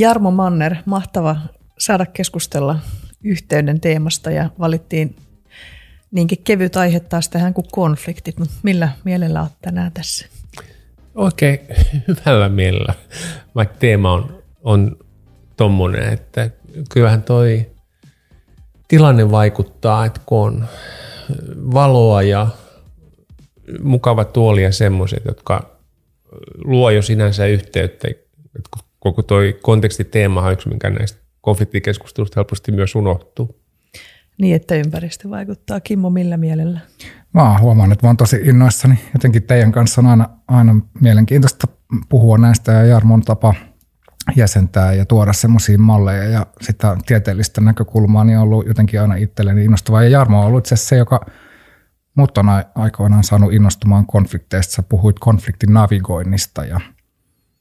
Jarmo Manner, mahtava saada keskustella yhteyden teemasta ja valittiin niinkin kevyt aihe taas tähän kuin konfliktit. Millä mielellä olet tänään tässä? Oikein hyvällä mielellä, vaikka teema on, on tommonen, että kyllähän toi tilanne vaikuttaa, että kun on valoa ja mukava tuoli ja semmoiset, jotka luo jo sinänsä yhteyttä. Koko toi kontekstiteema on yksi, minkä näistä konfliktikeskustelusta helposti myös unohtuu. Niin, että ympäristö vaikuttaa. Kimmo, millä mielellä? Mä huomaan, että mä oon tosi innoissani. Jotenkin teidän kanssa on aina, aina mielenkiintoista puhua näistä ja Jarmon tapa jäsentää ja tuoda semmoisia malleja ja sitä tieteellistä näkökulmaa niin on ollut jotenkin aina itselleni innostavaa. Ja Jarmo on ollut itse se, joka mut on aikoinaan saanut innostumaan konflikteista. Sä puhuit konfliktin navigoinnista ja,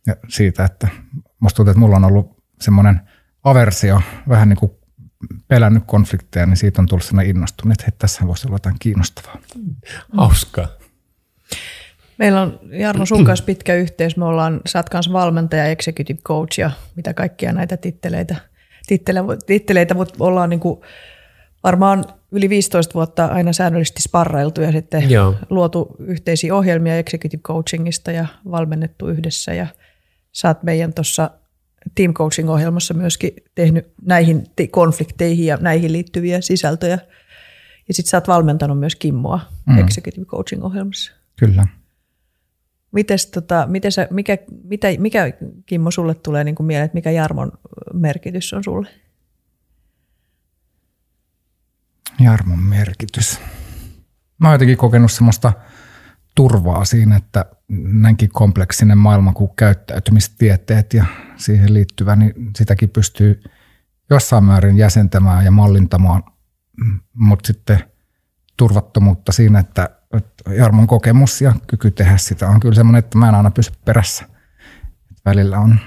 ja siitä, että musta tuntuu, että mulla on ollut semmoinen aversio, vähän niin kuin pelännyt konflikteja, niin siitä on tullut sellainen innostunut, että tässä voisi olla jotain kiinnostavaa. Hauskaa. Meillä on Jarno sun kanssa pitkä yhteys. Me ollaan, sä oot kanssa valmentaja, executive coach ja mitä kaikkia näitä titteleitä, titteleitä, titteleitä mutta ollaan niin kuin varmaan yli 15 vuotta aina säännöllisesti sparrailtu ja sitten Joo. luotu yhteisiä ohjelmia executive coachingista ja valmennettu yhdessä. Ja sä oot meidän tuossa team coaching ohjelmassa myöskin tehnyt näihin konflikteihin ja näihin liittyviä sisältöjä. Ja sitten sä oot valmentanut myös Kimmoa mm. executive coaching ohjelmassa. Kyllä. Mites, tota, miten sä, mikä, mitä, mikä Kimmo sulle tulee niin mieleen, että mikä Jarmon merkitys on sulle? Jarmon merkitys. Mä oon jotenkin kokenut semmoista turvaa siinä, että näinkin kompleksinen maailma kuin käyttäytymistieteet ja siihen liittyvä, niin sitäkin pystyy jossain määrin jäsentämään ja mallintamaan, mutta sitten turvattomuutta siinä, että Jarmon kokemus ja kyky tehdä sitä on kyllä semmoinen, että mä en aina pysy perässä. Välillä on,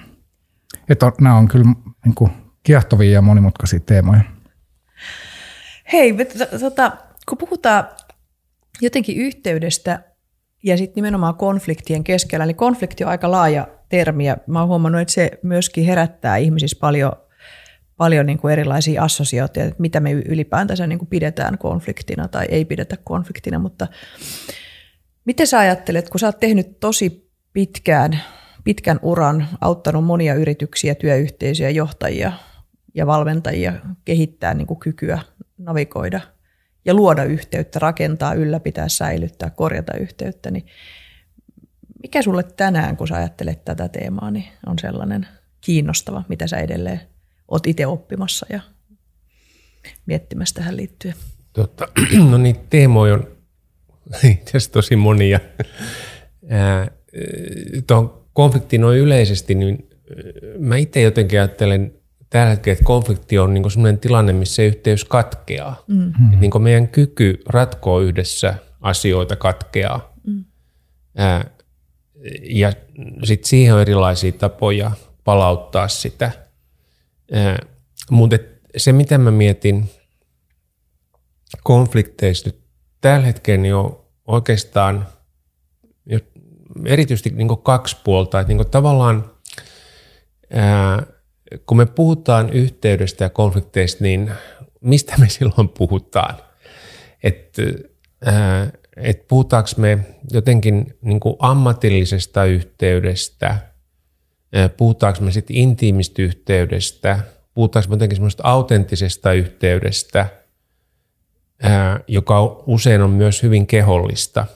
että nämä on kyllä niin kuin kiehtovia ja monimutkaisia teemoja. Hei, tota, kun puhutaan jotenkin yhteydestä ja sitten nimenomaan konfliktien keskellä, niin konflikti on aika laaja termi ja mä oon huomannut, että se myöskin herättää ihmisissä paljon, paljon niin kuin erilaisia assosiaatioita, että mitä me ylipäätänsä niin kuin pidetään konfliktina tai ei pidetä konfliktina, mutta miten sä ajattelet, kun sä oot tehnyt tosi pitkään, pitkän uran, auttanut monia yrityksiä, työyhteisöjä, johtajia ja valmentajia kehittää niin kuin kykyä navigoida ja luoda yhteyttä, rakentaa, ylläpitää, säilyttää, korjata yhteyttä, niin mikä sulle tänään, kun sä ajattelet tätä teemaa, niin on sellainen kiinnostava, mitä sä edelleen oot itse oppimassa ja miettimässä tähän liittyen? Totta. No niin, teemoja on itse tosi monia. Tuohon konfliktiin noin yleisesti, niin mä itse jotenkin ajattelen tällä hetkellä, että konflikti on niin sellainen tilanne, missä se yhteys katkeaa. Mm. Että niin meidän kyky ratkoa yhdessä asioita katkeaa. Mm. Ää, ja sitten siihen on erilaisia tapoja palauttaa sitä. Ää, mutta se, mitä mä mietin konflikteista nyt tällä hetkellä, niin on oikeastaan erityisesti niin kaksi puolta. Että niin tavallaan ää, kun me puhutaan yhteydestä ja konflikteista, niin mistä me silloin puhutaan? Että äh, et puhutaanko me jotenkin niin kuin ammatillisesta yhteydestä, äh, puhutaanko me sitten intiimistä yhteydestä, puhutaanko me jotenkin semmoista autenttisesta yhteydestä, äh, joka usein on myös hyvin kehollista.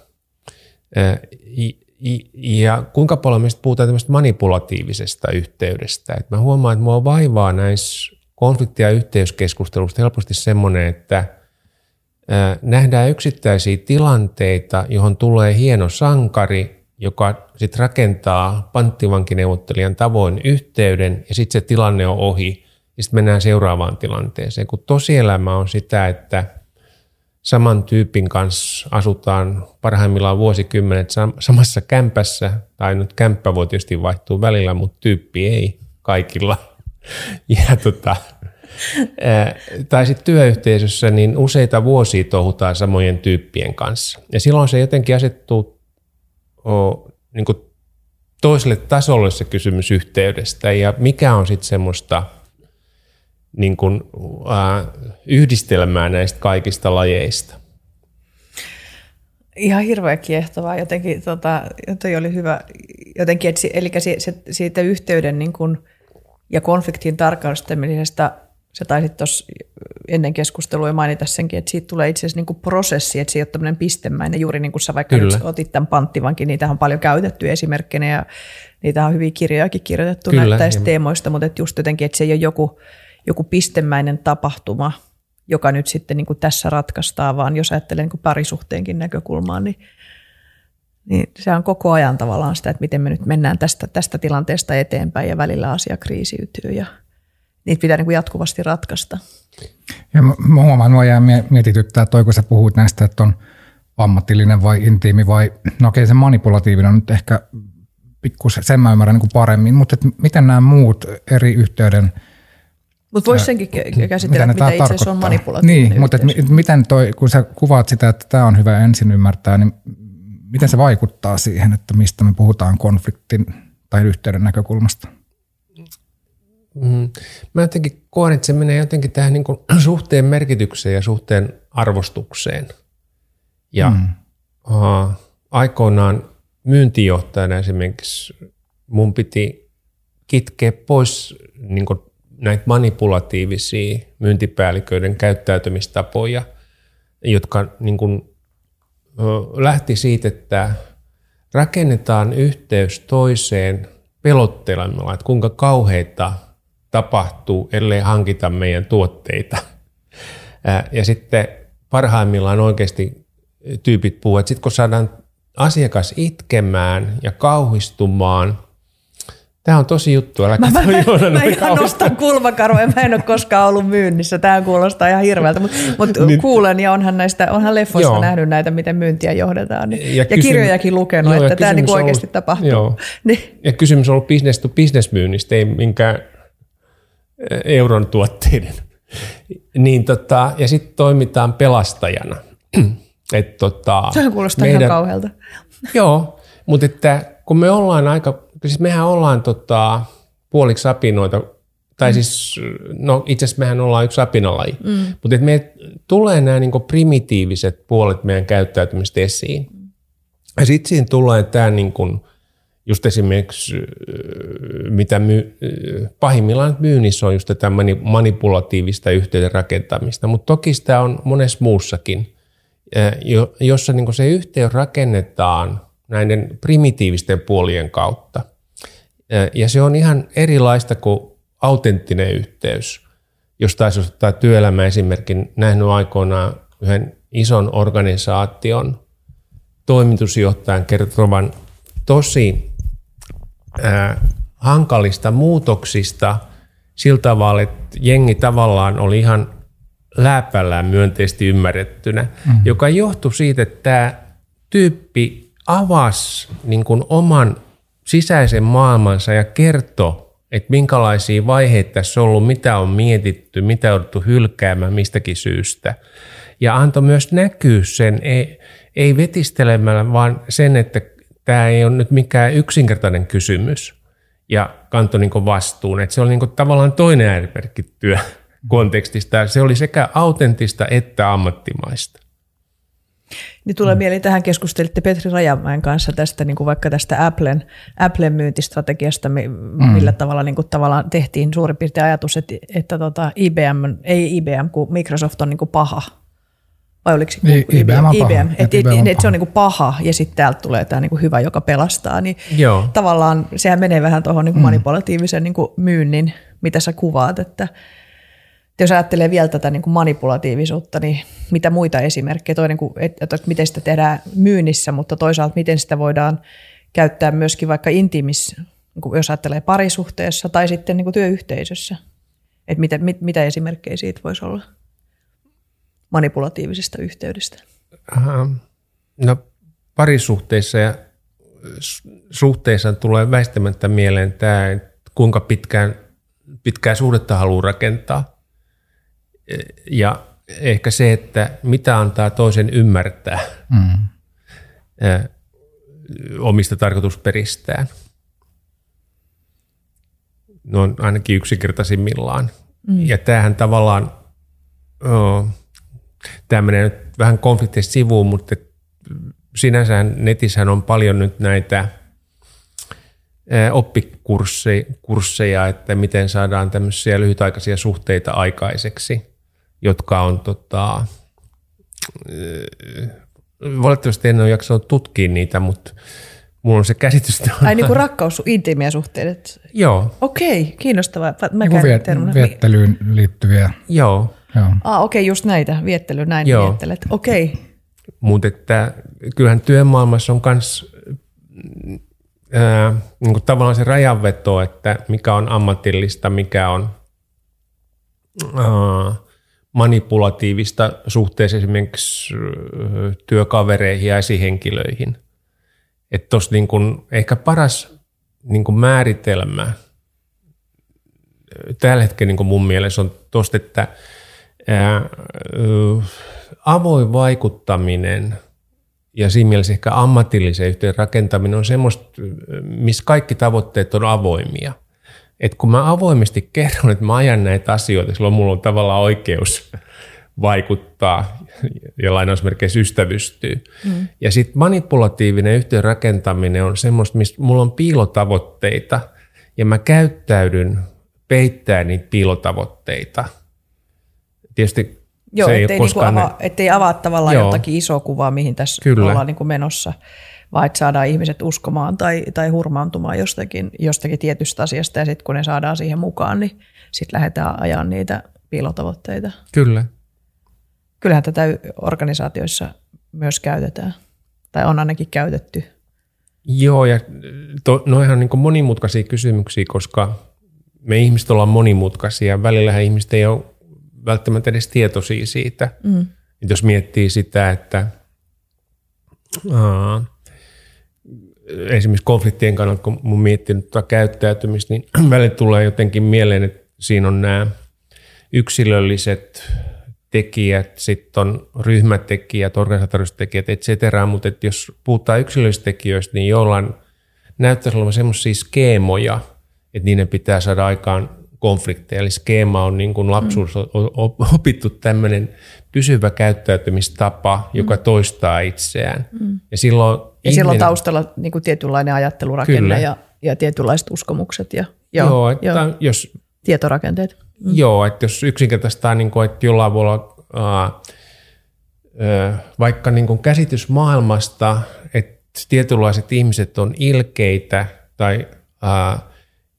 Ja kuinka paljon meistä puhutaan tämmöistä manipulatiivisesta yhteydestä. Et mä huomaan, että mua vaivaa näissä konflikti- ja yhteyskeskustelusta helposti semmoinen, että nähdään yksittäisiä tilanteita, johon tulee hieno sankari, joka sitten rakentaa panttivankineuvottelijan tavoin yhteyden ja sitten se tilanne on ohi ja sitten mennään seuraavaan tilanteeseen. Kun tosielämä on sitä, että – saman tyypin kanssa asutaan parhaimmillaan vuosikymmenet samassa kämpässä, tai nyt kämppä voi tietysti vaihtua välillä, mutta tyyppi ei kaikilla. Ja tota, tai sitten työyhteisössä niin useita vuosia touhutaan samojen tyyppien kanssa. Ja silloin se jotenkin asettuu o, niin toiselle tasolle se kysymys yhteydestä ja mikä on sitten semmoista niin kuin, äh, yhdistelmää näistä kaikista lajeista? Ihan hirveän kiehtovaa. Jotenkin, tota, toi oli hyvä. Jotenkin, että, eli se, se, siitä yhteyden niin kuin, ja konfliktin tarkastamisesta sä taisit tuossa ennen keskustelua mainita senkin, että siitä tulee itse asiassa niin kuin prosessi, että se ei ole tämmöinen pistemäinen, juuri niin kuin sä vaikka Kyllä. otit tämän panttivankin, niitä on paljon käytetty esimerkkinä ja niitä on hyviä kirjojakin kirjoitettu Kyllä, näistä teemoista, mutta että just jotenkin, että se ei ole joku, joku pistemäinen tapahtuma, joka nyt sitten niin kuin tässä ratkaistaan, vaan jos ajattelee niin kuin parisuhteenkin näkökulmaan, niin, niin se on koko ajan tavallaan sitä, että miten me nyt mennään tästä, tästä tilanteesta eteenpäin ja välillä asia kriisiytyy ja niitä pitää niin kuin jatkuvasti ratkaista. Ja mä, huomaan, mua jää mietityttää toi, kun sä puhut näistä, että on ammatillinen vai intiimi vai, no okei se manipulatiivinen on nyt ehkä pikkusen, sen mä ymmärrän niin kuin paremmin, mutta miten nämä muut eri yhteyden mutta voisi senkin käsitellä, mitä, mitä itse asiassa on manipulatiivinen Niin, mutta et, miten toi, kun sä kuvaat sitä, että tämä on hyvä ensin ymmärtää, niin miten se vaikuttaa siihen, että mistä me puhutaan konfliktin tai yhteyden näkökulmasta? Mm. Mä jotenkin koen, että se menee jotenkin tähän niin kuin suhteen merkitykseen ja suhteen arvostukseen. Ja mm. uh, aikoinaan myyntijohtajana esimerkiksi mun piti kitkeä pois niin kuin näitä manipulatiivisia myyntipäälliköiden käyttäytymistapoja, jotka niin kuin, lähti siitä, että rakennetaan yhteys toiseen pelottelemalla, että kuinka kauheita tapahtuu, ellei hankita meidän tuotteita. Ja sitten parhaimmillaan oikeasti tyypit puhuu, että sitten kun saadaan asiakas itkemään ja kauhistumaan, Tämä on tosi juttu, älä mä, mä, mä, mä ihan nostan kulmakarvoja, mä en ole koskaan ollut myynnissä, tämä kuulostaa ihan hirveältä, mutta mut niin, kuulen ja onhan, näistä, onhan leffoista joo. nähnyt näitä, miten myyntiä johdetaan niin, ja, ja kysym- kirjojakin lukenut, joo, että tämä niinku oikeasti ollut, tapahtuu. Joo. Niin. Ja kysymys on ollut business to business myynnistä, ei minkään euron tuotteiden. niin tota, ja sitten toimitaan pelastajana. Et tota, Sehän kuulostaa meidän, ihan kauhealta. joo, mutta että kun me ollaan aika, siis mehän ollaan tota, puoliksi apinoita, tai mm. siis, no itse asiassa mehän ollaan yksi apinalaji, mm. mutta että me tulee nämä niin primitiiviset puolet meidän käyttäytymistä esiin. Ja sitten siinä tulee tämä niin kuin, just esimerkiksi, mitä my, pahimmillaan myynnissä on just tätä manipulatiivista yhteyden rakentamista, mutta toki sitä on monessa muussakin, jossa niin se yhteys rakennetaan näiden primitiivisten puolien kautta. Ja se on ihan erilaista kuin autenttinen yhteys. Jos taisi ottaa työelämäesimerkin, nähnyt aikoinaan yhden ison organisaation toimitusjohtajan kertovan tosi äh, hankalista muutoksista sillä tavalla, että jengi tavallaan oli ihan läpällään myönteisesti ymmärrettynä, mm-hmm. joka johtui siitä, että tämä tyyppi avasi niin kuin oman sisäisen maailmansa ja kertoi, että minkälaisia vaiheita tässä on ollut, mitä on mietitty, mitä on jouduttu hylkäämään mistäkin syystä. Ja antoi myös näkyä sen, ei, ei vetistelemällä, vaan sen, että tämä ei ole nyt mikään yksinkertainen kysymys ja kantoi niin vastuun. Että se oli niin tavallaan toinen äärimerkki työ kontekstista. Se oli sekä autentista että ammattimaista. Niin tulee mm. mieleen, tähän keskustelitte Petri Rajamäen kanssa tästä niin kuin vaikka tästä Applen, Applen myyntistrategiasta, millä mm. tavalla niin kuin tavallaan tehtiin suurin piirtein ajatus, että, että tota IBM, ei IBM, kun Microsoft on niin kuin paha vai oliko se IBM, IBM, on IBM, paha. Et, et, et, et se on niinku paha ja sitten täältä tulee tämä niinku hyvä, joka pelastaa. Niin Joo. Tavallaan sehän menee vähän tuohon niinku mm. manipulatiivisen niinku myynnin, mitä sä kuvaat, että jos ajattelee vielä tätä niin kuin manipulatiivisuutta, niin mitä muita esimerkkejä, toinen kuin, että, että miten sitä tehdään myynnissä, mutta toisaalta miten sitä voidaan käyttää myöskin vaikka intiimissä, niin jos ajattelee parisuhteessa tai sitten niin kuin työyhteisössä. Että mitä, mit, mitä esimerkkejä siitä voisi olla? manipulatiivisesta yhteydestä? No parisuhteissa ja suhteissa tulee väistämättä mieleen tämä, että kuinka pitkään, pitkää suhdetta haluaa rakentaa. Ja ehkä se, että mitä antaa toisen ymmärtää mm. omista tarkoitusperistään. ne on ainakin yksinkertaisimmillaan. Mm. Ja tämähän tavallaan, oh, tämä menee nyt vähän konflikteista sivuun, mutta sinänsä netissä on paljon nyt näitä oppikursseja, että miten saadaan tämmöisiä lyhytaikaisia suhteita aikaiseksi, jotka on tota, valitettavasti en ole jaksanut tutkia niitä, mutta mulla on se käsitys. Ai niin kuin rakkaus, intiimiä suhteet? Joo. Okei, kiinnostavaa. Mä niin viet- viettelyyn liittyviä. Joo. Joo. Ah, okei, okay, just näitä, viettely, näin Joo. viettelet. Okei. Okay. Mutta että kyllähän työmaailmassa on myös niin tavallaan se rajanveto, että mikä on ammatillista, mikä on ää, manipulatiivista suhteessa esimerkiksi työkavereihin ja esihenkilöihin. Että niin kun, ehkä paras niin kun määritelmä tällä hetkellä niin mun mielestä on tuosta, että ää, avoin vaikuttaminen ja siinä mielessä ehkä ammatillisen yhteen rakentaminen on semmoista, missä kaikki tavoitteet on avoimia. Et kun mä avoimesti kerron, että mä ajan näitä asioita, silloin mulla on tavallaan oikeus vaikuttaa ja lainausmerkeissä ystävystyy. Mm. Ja sitten manipulatiivinen yhteen rakentaminen on semmoista, missä mulla on piilotavoitteita ja mä käyttäydyn peittää niitä piilotavoitteita. Tietysti Joo, se ettei, niinku avaa, ne... ettei avaa tavallaan Joo. jotakin isoa kuvaa, mihin tässä Kyllä. ollaan niinku menossa, vaan että saadaan ihmiset uskomaan tai, tai hurmaantumaan jostakin, jostakin tietystä asiasta, ja sitten kun ne saadaan siihen mukaan, niin sitten lähdetään ajaa niitä piilotavoitteita. Kyllä. Kyllähän tätä organisaatioissa myös käytetään, tai on ainakin käytetty. Joo, ja to, no ihan niin monimutkaisia kysymyksiä, koska me ihmiset ollaan monimutkaisia. Välillä ihmiset ei ole välttämättä edes tietoisia siitä. Mm. Et jos miettii sitä, että aa, esimerkiksi konfliktien kannalta, kun mun miettinyt tuota käyttäytymistä, niin välillä tulee jotenkin mieleen, että siinä on nämä yksilölliset tekijät, sitten on ryhmätekijät, organisatoriset tekijät, et cetera. Mutta jos puhutaan yksilöllisistä tekijöistä, niin jollain näyttäisi olevan semmoisia skeemoja, että niiden pitää saada aikaan konflikteja. Eli skeema on niin kuin lapsuudessa mm. opittu tämmöinen pysyvä käyttäytymistapa, joka mm. toistaa itseään. Mm. Ja silloin, ja ihminen, silloin taustalla niin kuin tietynlainen ajattelurakenne ja, ja tietynlaiset uskomukset ja joo, joo, että joo, jos, tietorakenteet. Mm. Joo, että jos yksinkertaistaa, niin kuin, että jollain voi olla äh, äh, vaikka niin kuin käsitys maailmasta, että tietynlaiset ihmiset on ilkeitä tai äh,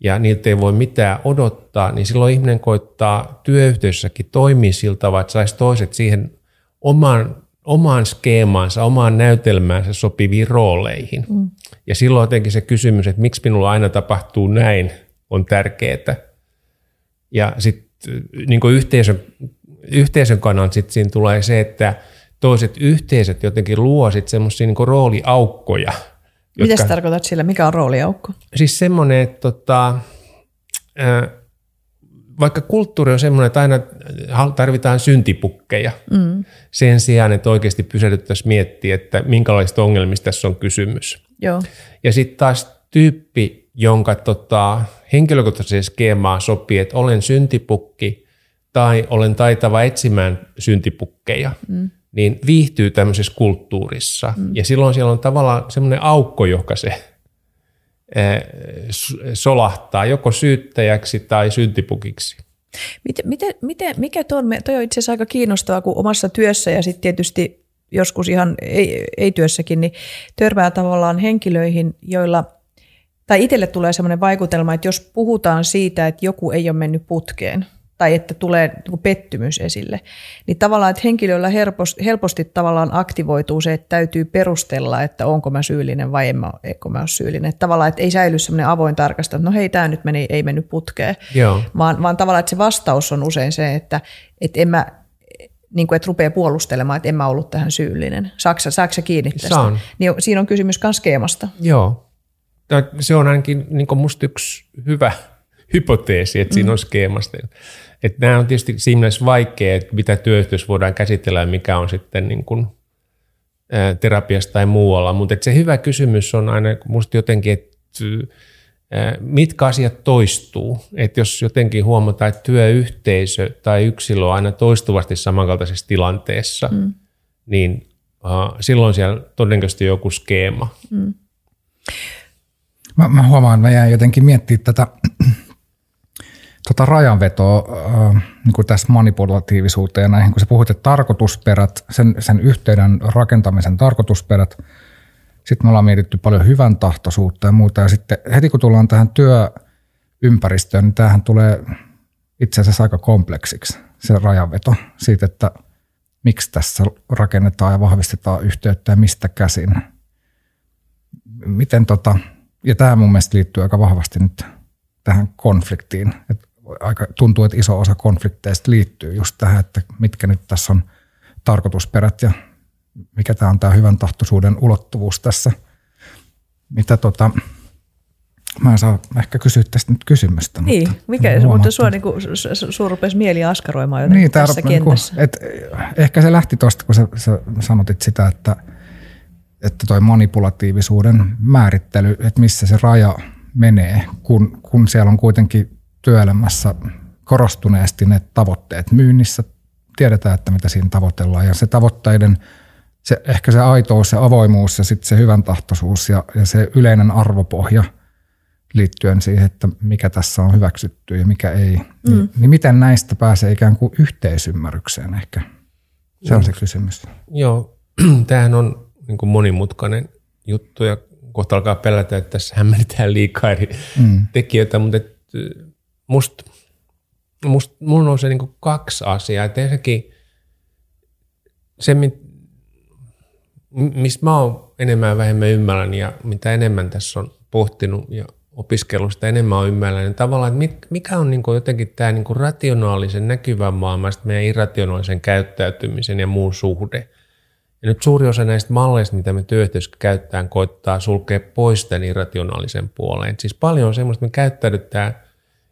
ja niiltä ei voi mitään odottaa, niin silloin ihminen koittaa työyhteisössäkin toimia siltä että saisi toiset siihen omaan, omaan skeemaansa, omaan näytelmäänsä sopiviin rooleihin. Mm. Ja silloin jotenkin se kysymys, että miksi minulla aina tapahtuu näin, on tärkeää. Ja sitten niin yhteisön, yhteisön kannalta sit siinä tulee se, että toiset yhteisöt jotenkin luo sitten semmoisia niin rooliaukkoja – mitä sä tarkoitat sillä? Mikä on rooliaukko? Siis semmoinen, että tota, vaikka kulttuuri on semmoinen, että aina tarvitaan syntipukkeja mm. sen sijaan, että oikeasti pysähdyttäisiin miettiä, että minkälaista ongelmista tässä on kysymys. Joo. Ja sitten taas tyyppi, jonka tota, henkilökohtaiseen skeemaan sopii, että olen syntipukki tai olen taitava etsimään syntipukkeja, mm niin viihtyy tämmöisessä kulttuurissa. Mm. Ja silloin siellä on tavallaan semmoinen aukko, joka se solahtaa joko syyttäjäksi tai syntipukiksi. Miten, miten, miten, mikä on, toi on itse asiassa aika kiinnostavaa, kun omassa työssä ja sitten tietysti joskus ihan ei, ei työssäkin, niin törmää tavallaan henkilöihin, joilla, tai itselle tulee sellainen vaikutelma, että jos puhutaan siitä, että joku ei ole mennyt putkeen – tai että tulee niin pettymys esille, niin tavallaan, että henkilöllä helposti, helposti tavallaan aktivoituu se, että täytyy perustella, että onko mä syyllinen vai en mä, eikö mä ole syyllinen. Että tavallaan, että ei säily semmoinen avoin tarkastelu, että no hei, tämä nyt meni, ei mennyt putkeen, Joo. Vaan, vaan tavallaan, että se vastaus on usein se, että, että en mä, niin kuin, että rupeaa puolustelemaan, että en mä ollut tähän syyllinen. Saksa, saako se kiinni tästä? Saan. Niin siinä on kysymys myös skeemasta. Joo. Se on ainakin niin musta yksi hyvä hypoteesi, että siinä mm. on skeemasta. Että nämä on tietysti siinä mielessä vaikea, että mitä työyhteys voidaan käsitellä ja mikä on sitten niin kuin, ää, terapiasta tai muualla. Mutta se hyvä kysymys on aina musta jotenkin, että mitkä asiat toistuu. Että jos jotenkin huomataan, että työyhteisö tai yksilö on aina toistuvasti samankaltaisessa tilanteessa, mm. niin silloin siellä todennäköisesti joku skeema. Mm. Mä, mä huomaan, että mä jäin jotenkin miettimään tätä tota rajanvetoa äh, niin kuin tässä manipulatiivisuuteen ja näihin, kun sä puhut, että tarkoitusperät, sen, sen yhteyden rakentamisen tarkoitusperät, sitten me ollaan mietitty paljon hyvän tahtoisuutta ja muuta. Ja sitten heti kun tullaan tähän työympäristöön, niin tämähän tulee itse asiassa aika kompleksiksi, se rajanveto siitä, että miksi tässä rakennetaan ja vahvistetaan yhteyttä ja mistä käsin. Miten tota, ja tämä mun mielestä liittyy aika vahvasti nyt tähän konfliktiin. Et aika, tuntuu, että iso osa konflikteista liittyy just tähän, että mitkä nyt tässä on tarkoitusperät ja mikä tämä on tämä hyvän tahtoisuuden ulottuvuus tässä. Mitä tota, Mä en saa ehkä kysyä tästä nyt kysymystä. Niin, mutta mikä, mutta sua niin kuin, su rupesi mieli askaroimaan jotenkin niin, tässä niinku, kentässä. Niin et, ehkä se lähti tuosta, kun sä, sä sanotit sitä, että, että toi manipulatiivisuuden määrittely, että missä se raja menee, kun, kun siellä on kuitenkin työelämässä korostuneesti ne tavoitteet myynnissä. Tiedetään, että mitä siinä tavoitellaan ja se tavoitteiden – se, ehkä se aitous, se avoimuus ja sitten se hyvän tahtoisuus ja, ja se yleinen arvopohja liittyen siihen, että mikä tässä on hyväksytty ja mikä ei. Niin, mm. Niin, niin miten näistä pääsee ikään kuin yhteisymmärrykseen ehkä? Se on se kysymys. Joo, tämähän on niin kuin monimutkainen juttu ja kohta alkaa pelätä, että tässä hämmennetään liikaa eri mm. tekijöitä, mutta et, must, must, mulla on se niin kaksi asiaa. Että ensinnäkin se, mistä mä oon enemmän ja vähemmän ymmärrän ja mitä enemmän tässä on pohtinut ja opiskellut, sitä enemmän on ymmärrän, niin tavallaan, että mikä on niin jotenkin tämä niin rationaalisen näkyvän maailman meidän irrationaalisen käyttäytymisen ja muun suhde. Ja nyt suuri osa näistä malleista, mitä me työyhteisössä käyttää, koittaa sulkea pois tämän irrationaalisen puoleen. Siis paljon on semmoista, että me käyttäydytään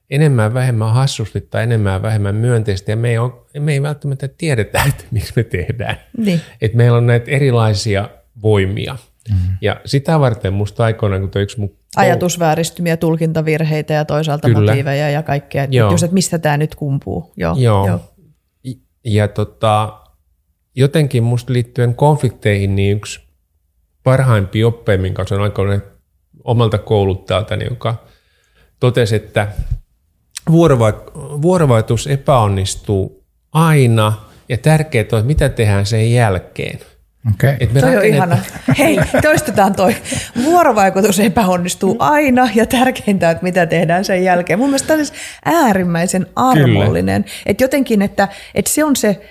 enemmän vähemmän hassusti tai enemmän vähemmän myönteisesti ja me ei, ole, me ei välttämättä tiedetä, että miksi me tehdään. Niin. Että meillä on näitä erilaisia voimia. Mm-hmm. Ja sitä varten musta aikoinaan, kun yksi mun... Ajatusvääristymiä, tulkintavirheitä ja toisaalta Kyllä. motiiveja ja kaikkea. Että Just, että mistä tämä nyt kumpuu. Joo. Joo. Joo. Ja tota, jotenkin musta liittyen konflikteihin, niin yksi parhaimpia oppeja, minkä on aikoinaan omalta kouluttajaltani, joka totesi, että vuorovaikutus epäonnistuu aina ja tärkeää on, että mitä tehdään sen jälkeen. Okay. Et me toi rakennet... on ihana. Hei, toistetaan toi. Vuorovaikutus epäonnistuu aina ja tärkeintä, että mitä tehdään sen jälkeen. Mun mielestä tämä on äärimmäisen armollinen. Että jotenkin, että, että se on se,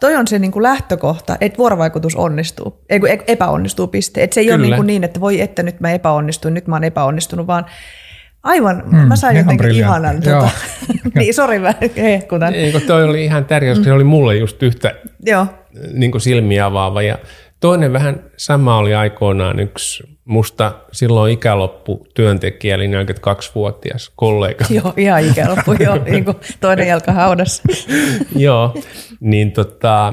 toi on se niin kuin lähtökohta, että vuorovaikutus onnistuu, ei epäonnistuu piste. Että se ei Kyllä. ole niin, kuin niin, että voi että nyt mä epäonnistuin, nyt mä oon epäonnistunut, vaan Aivan, mm, mä sain jotenkin ihanan. Tuota, niin, sori mä hehkutan. Ei, kun toi oli ihan tärkeä, koska mm. se oli mulle just yhtä Joo. Niin kuin silmiä avaava. Ja toinen vähän sama oli aikoinaan yksi musta silloin ikäloppu työntekijä, eli 42-vuotias kollega. Joo, ihan ikäloppu, joo, niin kuin toinen jalka haudassa. joo, niin tota,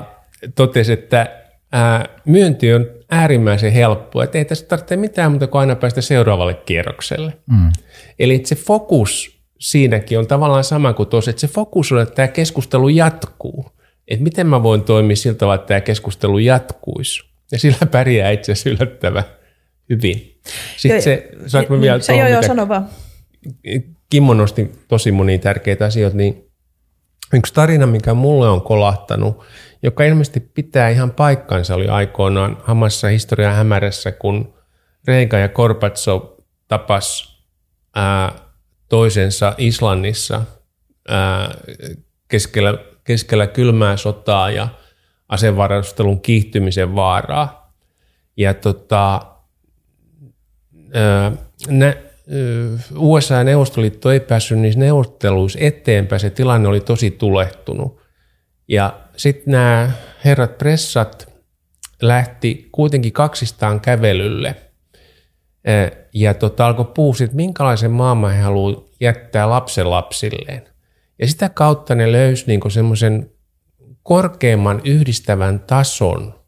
totesi, että ää, myönti on äärimmäisen helppoa, että ei tässä tarvitse mitään muuta kuin aina päästä seuraavalle kierrokselle. Mm. Eli se fokus siinäkin on tavallaan sama kuin tuossa, että se fokus on, että tämä keskustelu jatkuu. Että miten mä voin toimia siltä tavalla, että tämä keskustelu jatkuisi. Ja sillä pärjää itse asiassa yllättävän hyvin. Sitten jo, se, saanko mä vielä se, joo, joo, sano vaan. Kimmo nosti tosi monia tärkeitä asioita, niin yksi tarina, mikä mulle on kolahtanut, joka ilmeisesti pitää ihan paikkansa, oli aikoinaan hamassa historian hämärässä, kun Reika ja Korpatsov tapas ää, toisensa Islannissa ää, keskellä, keskellä kylmää sotaa ja asevarustelun kiihtymisen vaaraa. Ja tota, ää, nä, USA ja Neuvostoliitto ei päässyt niissä neuvotteluissa eteenpäin, se tilanne oli tosi tulehtunut. Ja sitten nämä herrat pressat lähti kuitenkin kaksistaan kävelylle ja tota, alkoi puhua että minkälaisen maailman he haluavat jättää lapsen lapsilleen. Ja sitä kautta ne löysi niinku semmoisen korkeamman yhdistävän tason,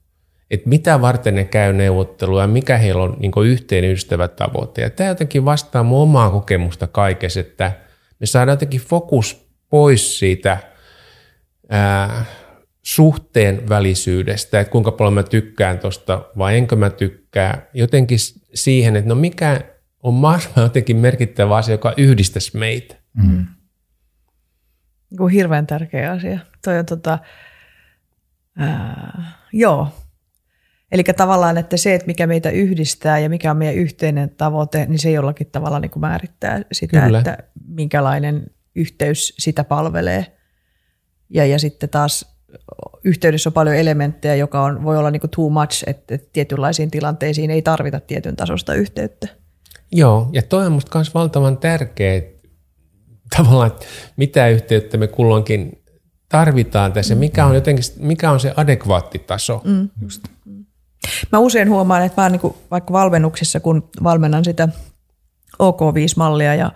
että mitä varten ne käy neuvottelua ja mikä heillä on niin yhteinen ystävätavoite. Ja tämä jotenkin vastaa mun omaa kokemusta kaikessa, että me saadaan jotenkin fokus pois siitä ää, suhteen välisyydestä, että kuinka paljon mä tykkään tuosta vai enkö mä tykkää, jotenkin siihen, että no mikä on mahdollisimman jotenkin merkittävä asia, joka yhdistäisi meitä. Mm. Hirveän tärkeä asia. Toi on tota, ää, joo, Eli tavallaan, että se, että mikä meitä yhdistää ja mikä on meidän yhteinen tavoite, niin se jollakin tavalla niin kuin määrittää sitä, Kyllä. että minkälainen yhteys sitä palvelee. Ja, ja sitten taas yhteydessä on paljon elementtejä, joka on, voi olla niin kuin too much, että, että tietynlaisiin tilanteisiin ei tarvita tietyn tasosta yhteyttä. Joo, ja toi on musta myös valtavan tärkeä, tavallaan, että mitä yhteyttä me kulloinkin tarvitaan tässä, mikä on jotenkin, mikä on se adekvaatti taso. Mm. Just. Mä usein huomaan, että mä niin vaikka valmennuksissa, kun valmennan sitä OK5-mallia ja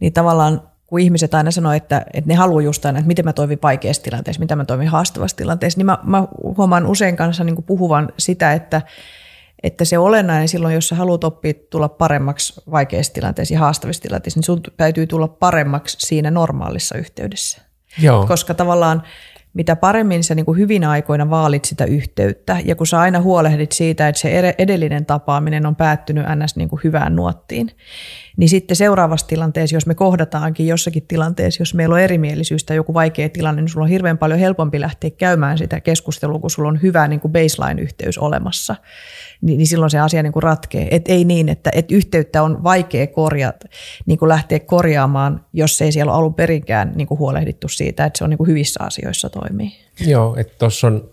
niin tavallaan kun ihmiset aina sanoo, että, että ne haluaa just aina, että miten mä toimin vaikeassa tilanteessa, mitä mä toimin haastavassa tilanteessa, niin mä, mä huomaan usein kanssa niin puhuvan sitä, että, että se olennainen silloin, jos sä haluat oppia tulla paremmaksi vaikeassa tilanteessa ja haastavissa tilanteissa, niin sun täytyy tulla paremmaksi siinä normaalissa yhteydessä. Joo. Koska tavallaan mitä paremmin sä niin kuin hyvinä aikoina vaalit sitä yhteyttä ja kun sä aina huolehdit siitä, että se edellinen tapaaminen on päättynyt ns. Niin kuin hyvään nuottiin, niin sitten seuraavassa tilanteessa, jos me kohdataankin jossakin tilanteessa, jos meillä on erimielisyys tai joku vaikea tilanne, niin sulla on hirveän paljon helpompi lähteä käymään sitä keskustelua, kun sulla on hyvä niin kuin baseline-yhteys olemassa. Niin, niin silloin se asia niin kuin ratkee. Et ei niin, että et yhteyttä on vaikea korjata, niin kuin lähteä korjaamaan, jos ei siellä ole alun perinkään niin kuin huolehdittu siitä, että se on niin kuin hyvissä asioissa toimii. Joo, että tuossa on,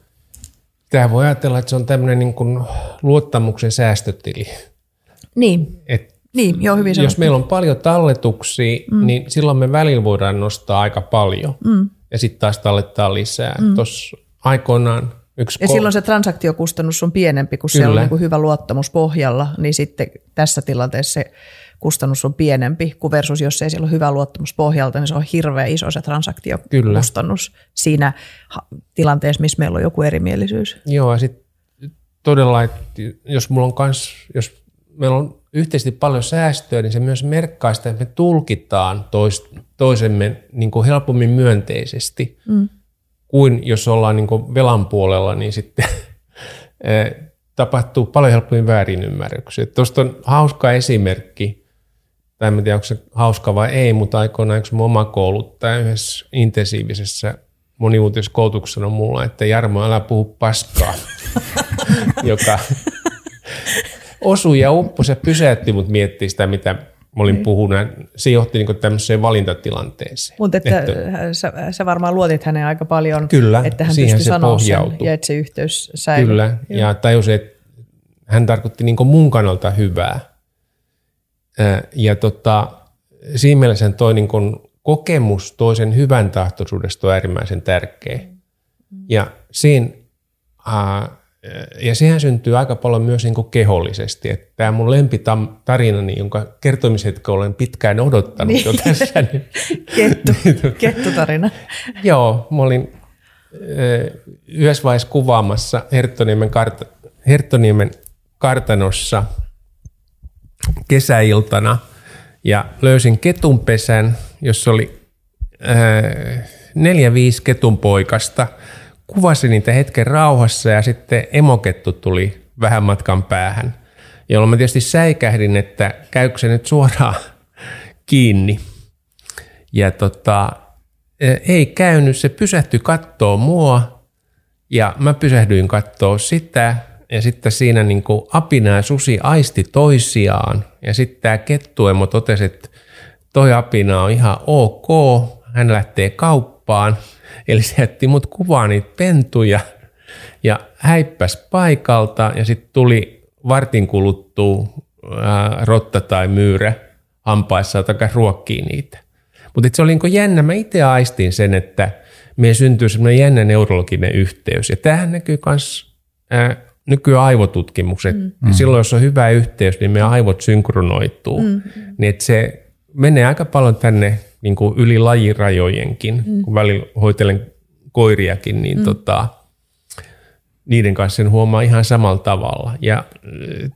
tämä voi ajatella, että se on tämmöinen niin kuin luottamuksen säästötili. Niin. Et niin, joo, hyvin Jos meillä on paljon talletuksia, mm. niin silloin me välillä voidaan nostaa aika paljon mm. ja sitten taas tallettaa lisää. Mm. Tuossa aikoinaan yksi... Ja silloin se transaktiokustannus on pienempi, kun Kyllä. siellä on niin kuin hyvä luottamus pohjalla, niin sitten tässä tilanteessa se kustannus on pienempi, kuin versus jos ei siellä ole hyvä luottamus pohjalta, niin se on hirveän iso se transaktiokustannus Kyllä. siinä tilanteessa, missä meillä on joku erimielisyys. Joo, ja sitten todella, että jos mulla on kans, jos meillä on yhteisesti paljon säästöä, niin se myös merkkaa sitä, että me tulkitaan tois, toisemme niin kuin helpommin myönteisesti mm. kuin jos ollaan niin kuin velan puolella, niin sitten eh, tapahtuu paljon helpommin väärinymmärryksiä. Tuosta on hauska esimerkki, tai en tiedä onko se hauska vai ei, mutta aikoinaan yksi mun oma kouluttaja yhdessä intensiivisessä monivuotisessa koulutuksessa on mulla, että Jarmo, älä puhu paskaa, joka osui ja upposi ja pysäytti mut miettii sitä, mitä mä olin puhunut. Se johti niin tämmöiseen valintatilanteeseen. Mutta että, että sä, sä, varmaan luotit häneen aika paljon, kyllä, että hän pystyi sanoa sen ja että se yhteys säilyi. Kyllä, Joo. ja tajusin, että hän tarkoitti niin mun kannalta hyvää. Ja tota, siinä mielessä toi niin kokemus toisen hyvän tahtoisuudesta on äärimmäisen tärkeä. Ja siinä ja sehän syntyy aika paljon myös niin kuin kehollisesti. Että tämä mun lempitarinani, jonka kertomishetkä olen pitkään odottanut niin. jo tässä. Niin, Kettu, niin, kettutarina. Joo, mä olin yhdessä vaiheessa kuvaamassa Herttoniemen, kart, Herttoniemen kartanossa kesäiltana. Ja löysin ketunpesän, jossa oli neljä viisi ketunpoikasta – kuvasin niitä hetken rauhassa ja sitten emokettu tuli vähän matkan päähän, jolloin mä tietysti säikähdin, että käykö se nyt suoraan kiinni. Ja tota, e, ei käynyt, se pysähtyi kattoo mua ja mä pysähdyin kattoo sitä ja sitten siinä niin kuin apina ja susi aisti toisiaan. Ja sitten tämä kettuemo totesi, että toi apina on ihan ok, hän lähtee kauppaan – Eli se jätti mut kuvaa niitä pentuja ja häippäs paikalta. Ja sitten tuli vartin kuluttua ää, rotta tai myyrä hampaissa takaa ruokkii niitä. Mutta se oli niin jännä, mä itse aistin sen, että me syntyy semmoinen jännä neurologinen yhteys. Ja tämähän näkyy myös nykyään aivotutkimukset. Mm. silloin, jos on hyvä yhteys, niin meidän aivot synkronoituu. Mm. Niin että se menee aika paljon tänne niin kuin yli lajirajojenkin, mm. kun välillä hoitelen koiriakin, niin mm. tota, niiden kanssa sen huomaa ihan samalla tavalla. Ja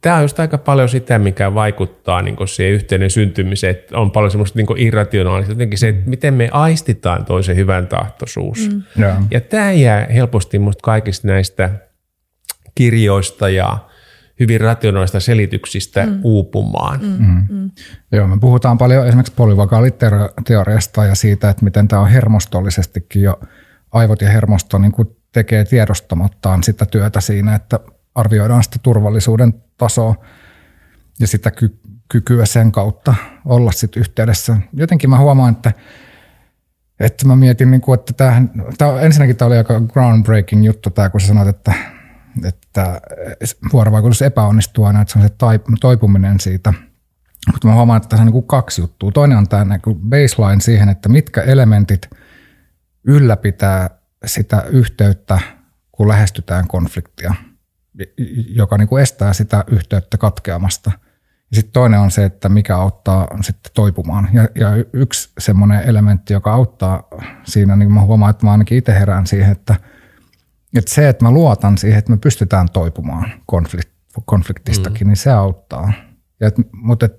tämä on just aika paljon sitä, mikä vaikuttaa niin siihen yhteyden syntymiseen, että on paljon semmoista niin irrationaalista, jotenkin se, että miten me aistitaan toisen hyvän tahtoisuus. Mm. Yeah. Ja tämä jää helposti musta kaikista näistä kirjoista ja hyvin rationaalista selityksistä mm. uupumaan. Mm. Mm. Mm. Joo, me puhutaan paljon esimerkiksi polyvagaaliteoriasta ja siitä, että miten tämä on hermostollisestikin jo aivot ja hermosto niin kuin tekee tiedostamattaan sitä työtä siinä, että arvioidaan sitä turvallisuuden tasoa ja sitä ky- kykyä sen kautta olla sitten yhteydessä. Jotenkin mä huomaan, että, että mä mietin, niin kuin, että tämähän, tämä, ensinnäkin tämä oli aika groundbreaking juttu tämä, kun sä sanoit, että, että vuorovaikutus epäonnistuu aina, että se on se toipuminen siitä. Mutta mä huomaan, että tässä on niin kuin kaksi juttua. Toinen on tämä baseline siihen, että mitkä elementit ylläpitää sitä yhteyttä, kun lähestytään konfliktia, joka niin kuin estää sitä yhteyttä katkeamasta. Ja sitten toinen on se, että mikä auttaa sitten toipumaan. Ja, ja yksi semmoinen elementti, joka auttaa siinä, niin mä huomaan, että mä ainakin itse herään siihen, että, että se, että mä luotan siihen, että me pystytään toipumaan konflikt, konfliktistakin, mm. niin se auttaa. Ja et, mutta et,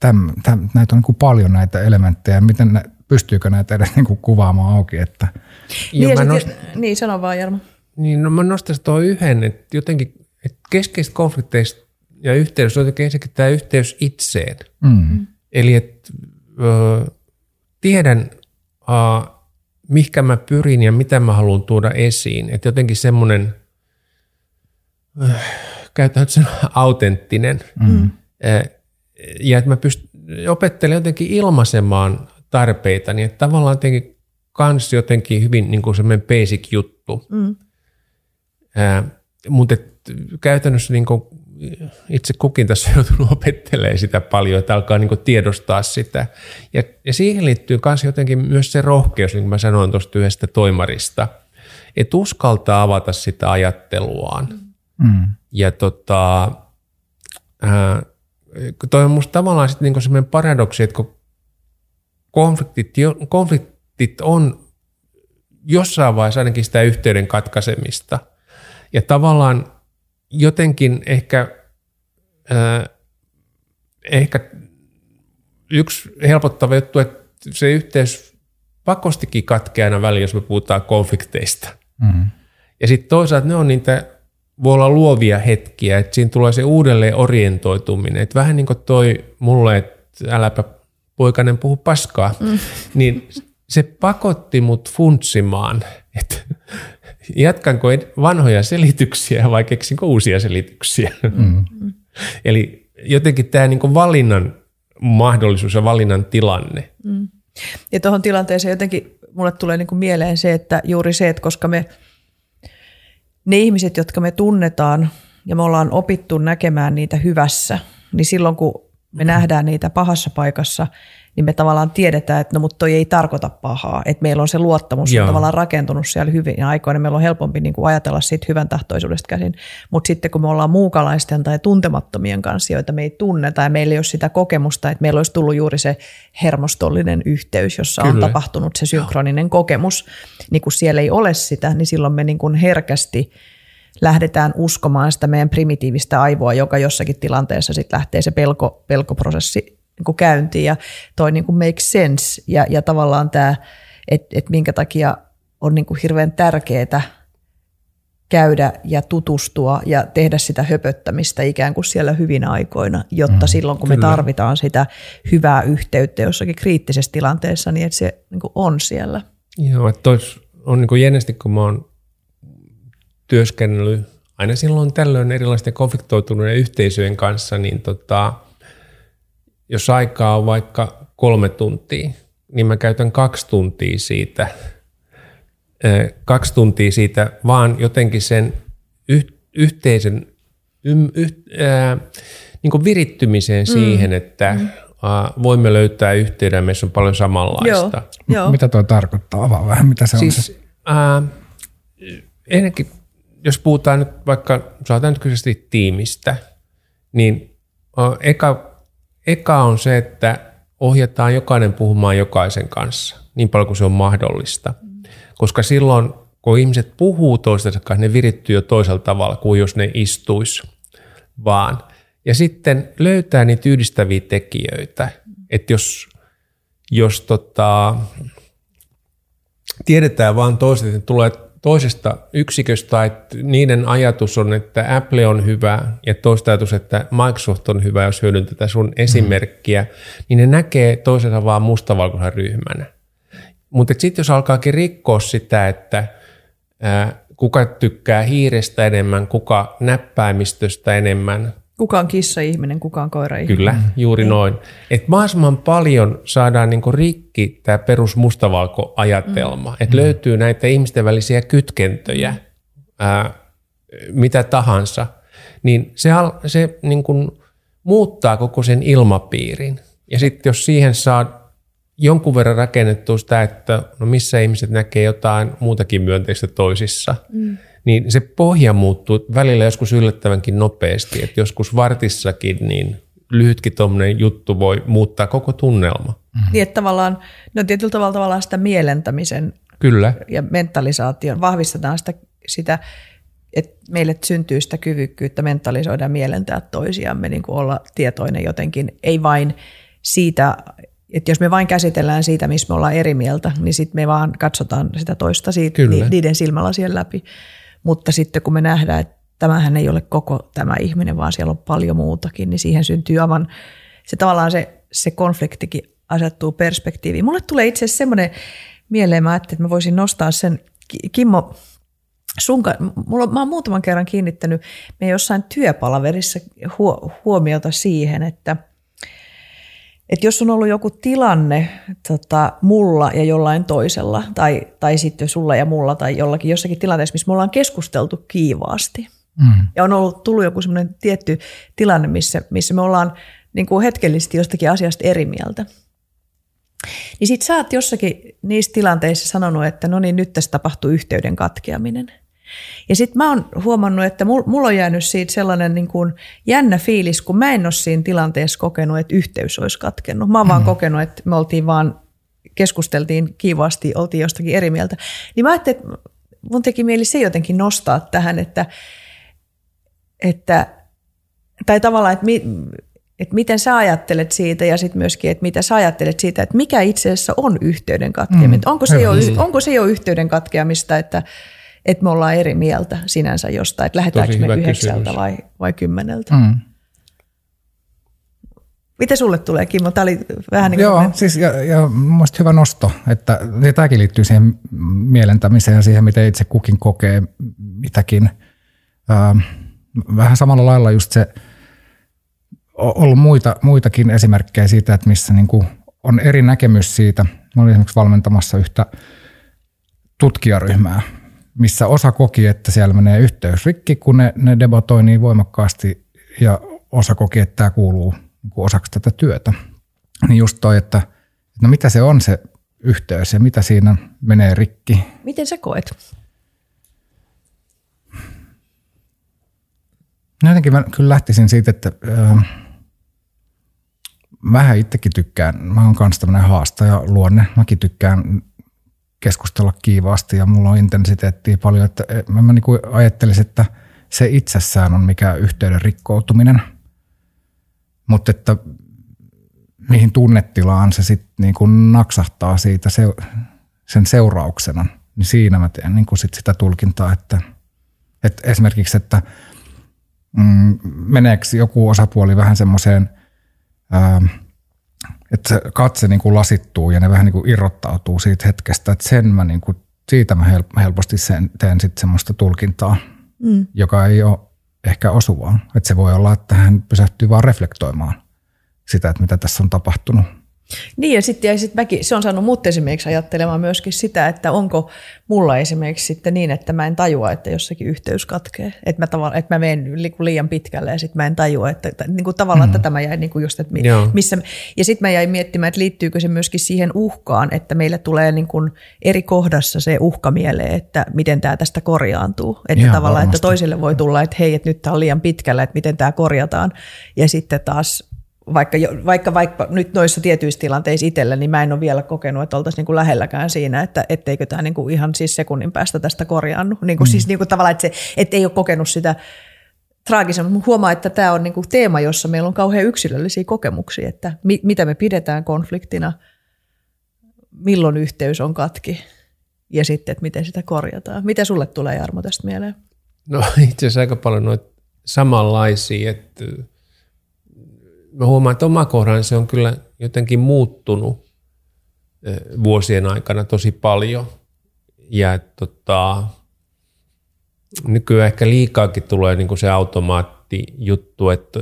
täm, täm, näitä on niin kuin paljon näitä elementtejä, miten ne, pystyykö näitä edes niin kuin kuvaamaan auki. Että... Joo, niin, nost... niin, sano vaan Jarmo. Niin, no mä nostaisin tuo yhden, että jotenkin että keskeistä konflikteista ja yhteydessä on jotenkin ensinnäkin tämä yhteys itseen. Mm. Eli että tiedän, ö, mihinkä mä pyrin ja mitä mä haluan tuoda esiin. Että jotenkin semmoinen, äh, käytän sen autenttinen. Mm. ja että mä pystyn opettelen jotenkin ilmaisemaan tarpeita, niin että tavallaan jotenkin kans jotenkin hyvin niin kuin semmoinen basic juttu. Mm. Ää, mutta käytännössä niin kuin itse kukin tässä on joutunut opettelemaan sitä paljon, että alkaa niin tiedostaa sitä. Ja, ja siihen liittyy myös jotenkin myös se rohkeus, niin kuin mä sanoin tuosta yhdestä toimarista, että uskaltaa avata sitä ajatteluaan. Mm. Ja tota, ää, toi on musta tavallaan sitten niin semmoinen paradoksi, että kun konfliktit, konfliktit on jossain vaiheessa ainakin sitä yhteyden katkaisemista. Ja tavallaan jotenkin ehkä, äh, ehkä yksi helpottava juttu, että se yhteys pakostikin katkeaa aina väliin, jos me puhutaan konflikteista. Mm-hmm. Ja sitten toisaalta ne on niitä, voi olla luovia hetkiä, että siinä tulee se uudelleen orientoituminen. Että vähän niin kuin toi mulle, että äläpä poikainen puhu paskaa, mm. niin se pakotti mut funtsimaan, että jatkanko vanhoja selityksiä vai keksinko uusia selityksiä. Mm. Eli jotenkin tämä niinku valinnan mahdollisuus ja valinnan tilanne. Mm. Ja tuohon tilanteeseen jotenkin mulle tulee niinku mieleen se, että juuri se, että koska me ne ihmiset, jotka me tunnetaan ja me ollaan opittu näkemään niitä hyvässä, niin silloin kun me nähdään niitä pahassa paikassa, niin me tavallaan tiedetään, että no mutta toi ei tarkoita pahaa. Että meillä on se luottamus Joo. on tavallaan rakentunut siellä hyvin aikoina. Meillä on helpompi niin kuin ajatella siitä hyvän tahtoisuudesta käsin. Mutta sitten kun me ollaan muukalaisten tai tuntemattomien kanssa, joita me ei tunneta ja meillä ei ole sitä kokemusta, että meillä olisi tullut juuri se hermostollinen yhteys, jossa Kyllä. on tapahtunut se synkroninen kokemus, niin kun siellä ei ole sitä, niin silloin me niin kuin herkästi – lähdetään uskomaan sitä meidän primitiivistä aivoa, joka jossakin tilanteessa sitten lähtee se pelko, pelkoprosessi niin kuin käyntiin ja toi niin kuin make sense ja, ja tavallaan tämä, että et minkä takia on niin kuin hirveän tärkeää käydä ja tutustua ja tehdä sitä höpöttämistä ikään kuin siellä hyvin aikoina, jotta mm, silloin kun kyllä. me tarvitaan sitä hyvää yhteyttä jossakin kriittisessä tilanteessa, niin että se niin kuin on siellä. Joo, että on niin kuin jännästi, kun mä oon työskennellyt aina silloin tällöin erilaisten konfliktoituneiden yhteisöjen kanssa, niin tota, jos aikaa on vaikka kolme tuntia, niin mä käytän kaksi tuntia siitä, kaksi tuntia siitä vaan jotenkin sen yhteisen ym, yh, ää, niin kuin virittymiseen mm. siihen, että mm. voimme löytää yhteyden, meissä on paljon samanlaista. Joo, joo. Mitä tuo tarkoittaa? Avaa vähän, mitä se siis, on se? Ää, ennenkin jos puhutaan nyt vaikka, saatan nyt kyseisesti tiimistä, niin eka, eka on se, että ohjataan jokainen puhumaan jokaisen kanssa niin paljon kuin se on mahdollista. Koska silloin, kun ihmiset puhuu toistensa kanssa, ne virittyy jo toisella tavalla kuin jos ne istuisi vaan. Ja sitten löytää niitä yhdistäviä tekijöitä. Että jos, jos tota, tiedetään vaan toiset, että tulee toisesta yksiköstä, että niiden ajatus on, että Apple on hyvä ja toista ajatus, että Microsoft on hyvä, jos hyödyntetään sun esimerkkiä, mm. niin ne näkee toisensa vaan mustavalkoisen ryhmänä. Mutta sitten jos alkaakin rikkoa sitä, että ää, kuka tykkää hiirestä enemmän, kuka näppäimistöstä enemmän, Kuka on kissa-ihminen, kuka on koira-ihminen. Kyllä, juuri mm. noin. Että mahdollisimman paljon saadaan niinku rikki tämä perus mustavalko-ajatelma, mm. että löytyy näitä ihmisten välisiä kytkentöjä, ää, mitä tahansa, niin se, se niinku muuttaa koko sen ilmapiirin. Ja sitten jos siihen saa jonkun verran rakennettua sitä, että no missä ihmiset näkee jotain muutakin myönteistä toisissa, mm niin se pohja muuttuu välillä joskus yllättävänkin nopeasti, että joskus vartissakin niin lyhytkin tuommoinen juttu voi muuttaa koko tunnelma. Mm-hmm. Niin, että tavallaan, no tietyllä tavalla, tavallaan sitä mielentämisen Kyllä. ja mentalisaation, vahvistetaan sitä, sitä että meille syntyy sitä kyvykkyyttä mentalisoida ja mielentää toisiamme, niin kuin olla tietoinen jotenkin, ei vain siitä, että jos me vain käsitellään siitä, missä me ollaan eri mieltä, niin sitten me vaan katsotaan sitä toista siitä, Kyllä. niiden silmälasien läpi. Mutta sitten kun me nähdään, että tämähän ei ole koko tämä ihminen, vaan siellä on paljon muutakin, niin siihen syntyy aivan, se tavallaan se, se konfliktikin asettuu perspektiiviin. Mulle tulee itse asiassa semmoinen mieleen, mä että mä voisin nostaa sen, Kimmo, sun, mulla, mä oon muutaman kerran kiinnittänyt me jossain työpalaverissa huomiota siihen, että – että jos on ollut joku tilanne tota, mulla ja jollain toisella, tai, tai sitten sulla ja mulla, tai jollakin jossakin tilanteessa, missä me ollaan keskusteltu kiivaasti, mm. ja on ollut tullut joku semmoinen tietty tilanne, missä, missä me ollaan niin kuin hetkellisesti jostakin asiasta eri mieltä, niin sit sä oot jossakin niissä tilanteissa sanonut, että no niin, nyt tässä tapahtuu yhteyden katkeaminen – ja sitten mä oon huomannut, että mulla on jäänyt siitä sellainen niin kuin jännä fiilis, kun mä en ole siinä tilanteessa kokenut, että yhteys olisi katkennut. Mä oon mm. vaan kokenut, että me oltiin vaan, keskusteltiin kiivasti, oltiin jostakin eri mieltä. Niin mä ajattelin, että mun teki mieli se jotenkin nostaa tähän, että, että tai tavallaan, että, mi, että miten sä ajattelet siitä ja sitten myöskin, että mitä sä ajattelet siitä, että mikä itse asiassa on yhteyden katkeaminen. Mm. Onko, se jo, onko se jo yhteyden katkeamista, että että me ollaan eri mieltä sinänsä jostain, että lähdetäänkö me yhdeksältä vai, vai kymmeneltä. Mm. Miten sulle tulee, Kimmo? Tämä oli vähän niin kuin... Joo, me... siis ja, ja mielestäni hyvä nosto, että ja tämäkin liittyy siihen mielentämiseen ja siihen, miten itse kukin kokee mitäkin. Ähm, vähän samalla lailla just se, ollut muita, muitakin esimerkkejä siitä, että missä niin kuin on eri näkemys siitä. Mä olin esimerkiksi valmentamassa yhtä tutkijaryhmää, missä osa koki, että siellä menee yhteys rikki, kun ne, ne debatoi niin voimakkaasti ja osa koki, että tämä kuuluu niin osaksi tätä työtä. Niin just toi, että no mitä se on se yhteys ja mitä siinä menee rikki. Miten sä koet? No jotenkin mä kyllä lähtisin siitä, että äh, vähän itsekin tykkään, mä oon kanssa tämmöinen haastaja luonne, mäkin tykkään keskustella kiivaasti ja mulla on intensiteettiä paljon, että eh, mä, mä niin kuin ajattelisin, että se itsessään on mikä yhteyden rikkoutuminen, mutta että mihin tunnetilaan se sitten niin kuin naksahtaa siitä se, sen seurauksena, niin siinä mä teen niin kuin sit sitä tulkintaa, että, että esimerkiksi, että mm, meneekö joku osapuoli vähän semmoiseen että se katse niin kuin lasittuu ja ne vähän niin kuin irrottautuu siitä hetkestä, että sen mä niin kuin, siitä mä helposti sen, teen sitten semmoista tulkintaa, mm. joka ei ole ehkä osuvaa. Että se voi olla, että hän pysähtyy vaan reflektoimaan sitä, että mitä tässä on tapahtunut niin ja sitten ja sit mäkin, se on saanut mut esimerkiksi ajattelemaan myöskin sitä, että onko mulla esimerkiksi sitten niin, että mä en tajua, että jossakin yhteys katkee. Että mä, tavallaan, että mä menen liian pitkälle ja sitten mä en tajua, että, että niin kuin tavallaan mm. tätä mä jäin niin kuin just, että missä. Ja sitten mä jäin miettimään, että liittyykö se myöskin siihen uhkaan, että meille tulee niin kuin eri kohdassa se uhka mieleen, että miten tämä tästä korjaantuu. Että Joo, tavallaan, varmasti. että toisille voi tulla, että hei, että nyt tämä on liian pitkällä, että miten tämä korjataan. Ja sitten taas vaikka, vaikka, vaikka nyt noissa tietyissä tilanteissa itsellä, niin mä en ole vielä kokenut, että oltaisiin niin kuin lähelläkään siinä, että etteikö tämä niin kuin ihan siis sekunnin päästä tästä korjannut. Niin kuin mm. Siis niin kuin tavallaan, että, se, että ei ole kokenut sitä traagisen, mutta huomaa, että tämä on niin kuin teema, jossa meillä on kauhean yksilöllisiä kokemuksia, että mi, mitä me pidetään konfliktina, milloin yhteys on katki ja sitten, että miten sitä korjataan. Mitä sulle tulee Jarmo tästä mieleen? No itse asiassa aika paljon noita samanlaisia, että mä huomaan, että oma se on kyllä jotenkin muuttunut vuosien aikana tosi paljon. Ja tota, nykyään ehkä liikaakin tulee niin kuin se automaattijuttu, että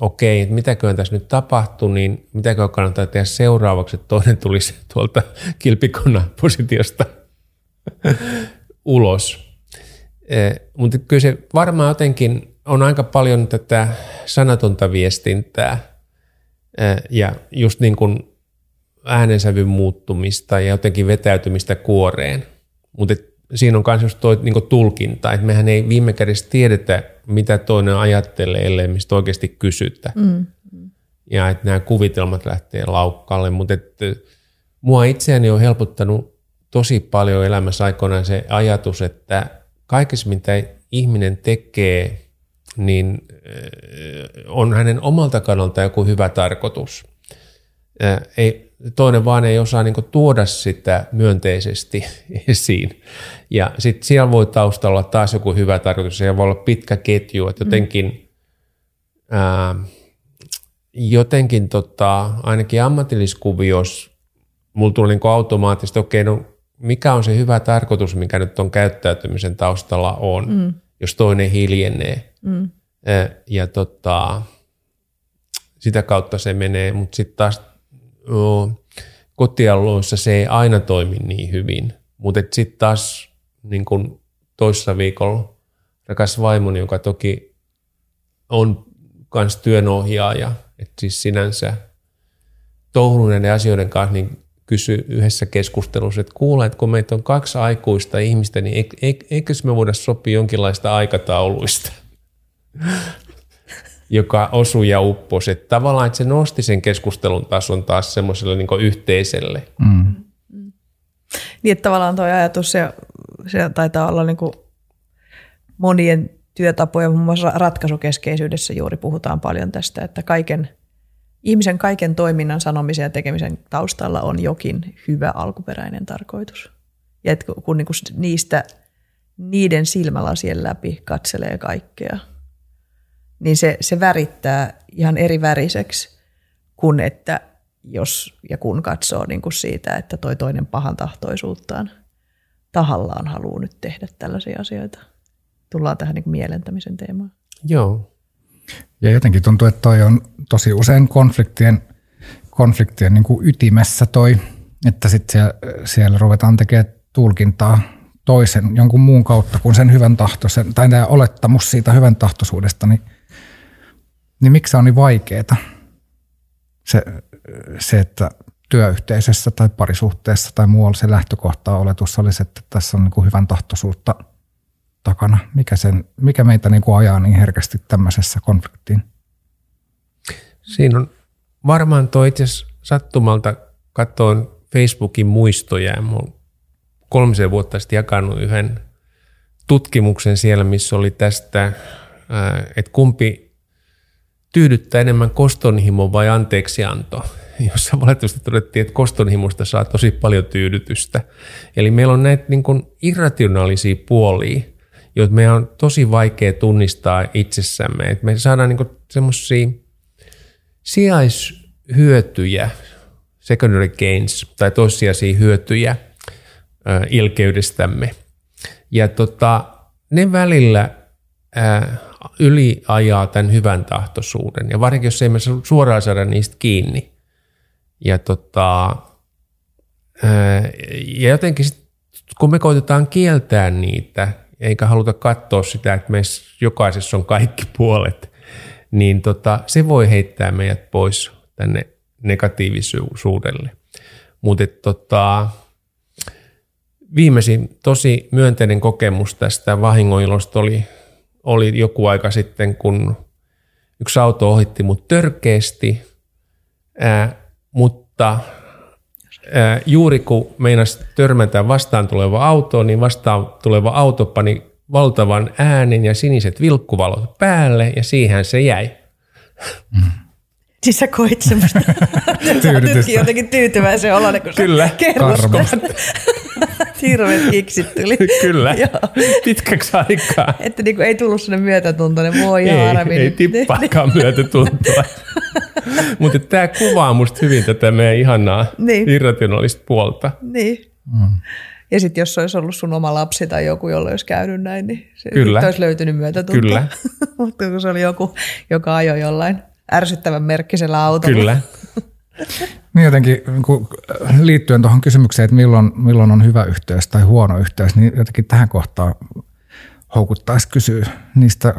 okei, että mitäköhän tässä nyt tapahtui, niin mitäköhän kannattaa tehdä seuraavaksi, että toinen tulisi tuolta kilpikonna positiosta ulos. Mutta kyllä se varmaan jotenkin on aika paljon tätä sanatonta viestintää ja just niin kuin äänensävyn muuttumista ja jotenkin vetäytymistä kuoreen. Mutta siinä on myös just toi niin tulkinta, että mehän ei viime kädessä tiedetä, mitä toinen ajattelee, ellei mistä oikeasti kysytä. Mm. Ja että nämä kuvitelmat lähtee laukkaalle, mutta että mua itseäni on helpottanut tosi paljon elämässä aikoinaan se ajatus, että kaikessa mitä ihminen tekee, niin on hänen omalta kannalta joku hyvä tarkoitus. Ei, toinen vaan ei osaa niin tuoda sitä myönteisesti esiin. Ja sitten siellä voi taustalla olla taas joku hyvä tarkoitus. Siellä voi olla pitkä ketju, että jotenkin, mm. ää, jotenkin tota, ainakin ammatilliskuviossa mulla tuli niin automaattisesti, okei, okay, no mikä on se hyvä tarkoitus, mikä nyt on käyttäytymisen taustalla on, mm. jos toinen hiljenee. Mm. Ja tota, sitä kautta se menee, mutta sitten taas kotialueissa se ei aina toimi niin hyvin. Mutta sitten taas niin kun toissa viikolla rakas vaimoni, joka toki on myös työnohjaaja, että siis sinänsä touhuneiden asioiden kanssa, niin kysy yhdessä keskustelussa, että kuule, että kun meitä on kaksi aikuista ihmistä, niin eikö me voida sopia jonkinlaista aikatauluista? Joka osui ja upposi. Että tavallaan että se nosti sen keskustelun tason taas semmoiselle niin yhteiselle. Mm. Niin, että tavallaan tuo ajatus, se, se taitaa olla niin monien työtapojen, muun muassa ratkaisukeskeisyydessä juuri puhutaan paljon tästä, että kaiken, ihmisen kaiken toiminnan, sanomisen ja tekemisen taustalla on jokin hyvä alkuperäinen tarkoitus. Ja että kun niin kuin niistä, niiden silmälasien läpi katselee kaikkea – niin se, se värittää ihan eri väriseksi kuin että jos ja kun katsoo niin kuin siitä, että toi toinen pahan tahtoisuuttaan tahallaan haluaa nyt tehdä tällaisia asioita. Tullaan tähän niin kuin mielentämisen teemaan. Joo. Ja jotenkin tuntuu, että toi on tosi usein konfliktien, konfliktien niin kuin ytimessä toi, että sitten siellä, siellä ruvetaan tekemään tulkintaa toisen jonkun muun kautta kuin sen hyvän tahtoisen, tai tämä olettamus siitä hyvän tahtoisuudesta, niin niin miksi se on niin vaikeaa? Se, se, että työyhteisössä tai parisuhteessa tai muualla se lähtökohta oletus olisi, että tässä on niin kuin hyvän tahtoisuutta takana. Mikä, sen, mikä meitä niin kuin ajaa niin herkästi tämmöisessä konfliktiin? Siinä on varmaan tuo itse sattumalta katsoin Facebookin muistoja ja kolmisen vuotta sitten jakanut yhden tutkimuksen siellä, missä oli tästä, että kumpi tyydyttää enemmän kostonhimo vai anteeksianto, jossa valitettavasti todettiin, että kostonhimosta saa tosi paljon tyydytystä. Eli meillä on näitä niin kuin irrationaalisia puolia, joita meidän on tosi vaikea tunnistaa itsessämme. Että me saadaan niin semmoisia sijaishyötyjä, secondary gains, tai toissijaisia hyötyjä ilkeydestämme. Ja tota, ne välillä äh, yli ajaa tämän hyvän tahtoisuuden. Ja varsinkin, jos ei me suoraan saada niistä kiinni. Ja, tota, ja jotenkin sit, kun me koitetaan kieltää niitä, eikä haluta katsoa sitä, että meissä jokaisessa on kaikki puolet, niin tota, se voi heittää meidät pois tänne negatiivisuudelle. Mutta tota, viimeisin tosi myönteinen kokemus tästä vahingoilosta oli oli joku aika sitten, kun yksi auto ohitti mut törkeästi Ää, mutta ää, juuri kun meinas törmätä vastaan tuleva auto, niin vastaan tuleva auto pani valtavan äänen ja siniset vilkkuvalot päälle ja siihen se jäi. Siis sä koit semmoista, jotenkin tyytyväisen oloinen, kun Kyllä. sä kerrot. Hirveät kiksit tuli. Kyllä, Joo. pitkäksi aikaa. Että niinku ei tullut sinne myötätuntoinen, voi Ei, harmi. ei nyt. tippaakaan myötätuntoa. Mutta tämä kuvaa musta hyvin tätä meidän ihanaa Niin. irrationaalista puolta. Niin. Ja sitten jos se olisi ollut sun oma lapsi tai joku, jolla olisi käynyt näin, niin se Kyllä. olisi löytynyt myötätuntoa. Kyllä. Mutta kun se oli joku, joka ajoi jollain ärsyttävän merkkisellä autolla. Kyllä. Niin jotenkin kuin liittyen tuohon kysymykseen, että milloin, milloin on hyvä yhteys tai huono yhteys, niin jotenkin tähän kohtaan houkuttaisi kysyä niistä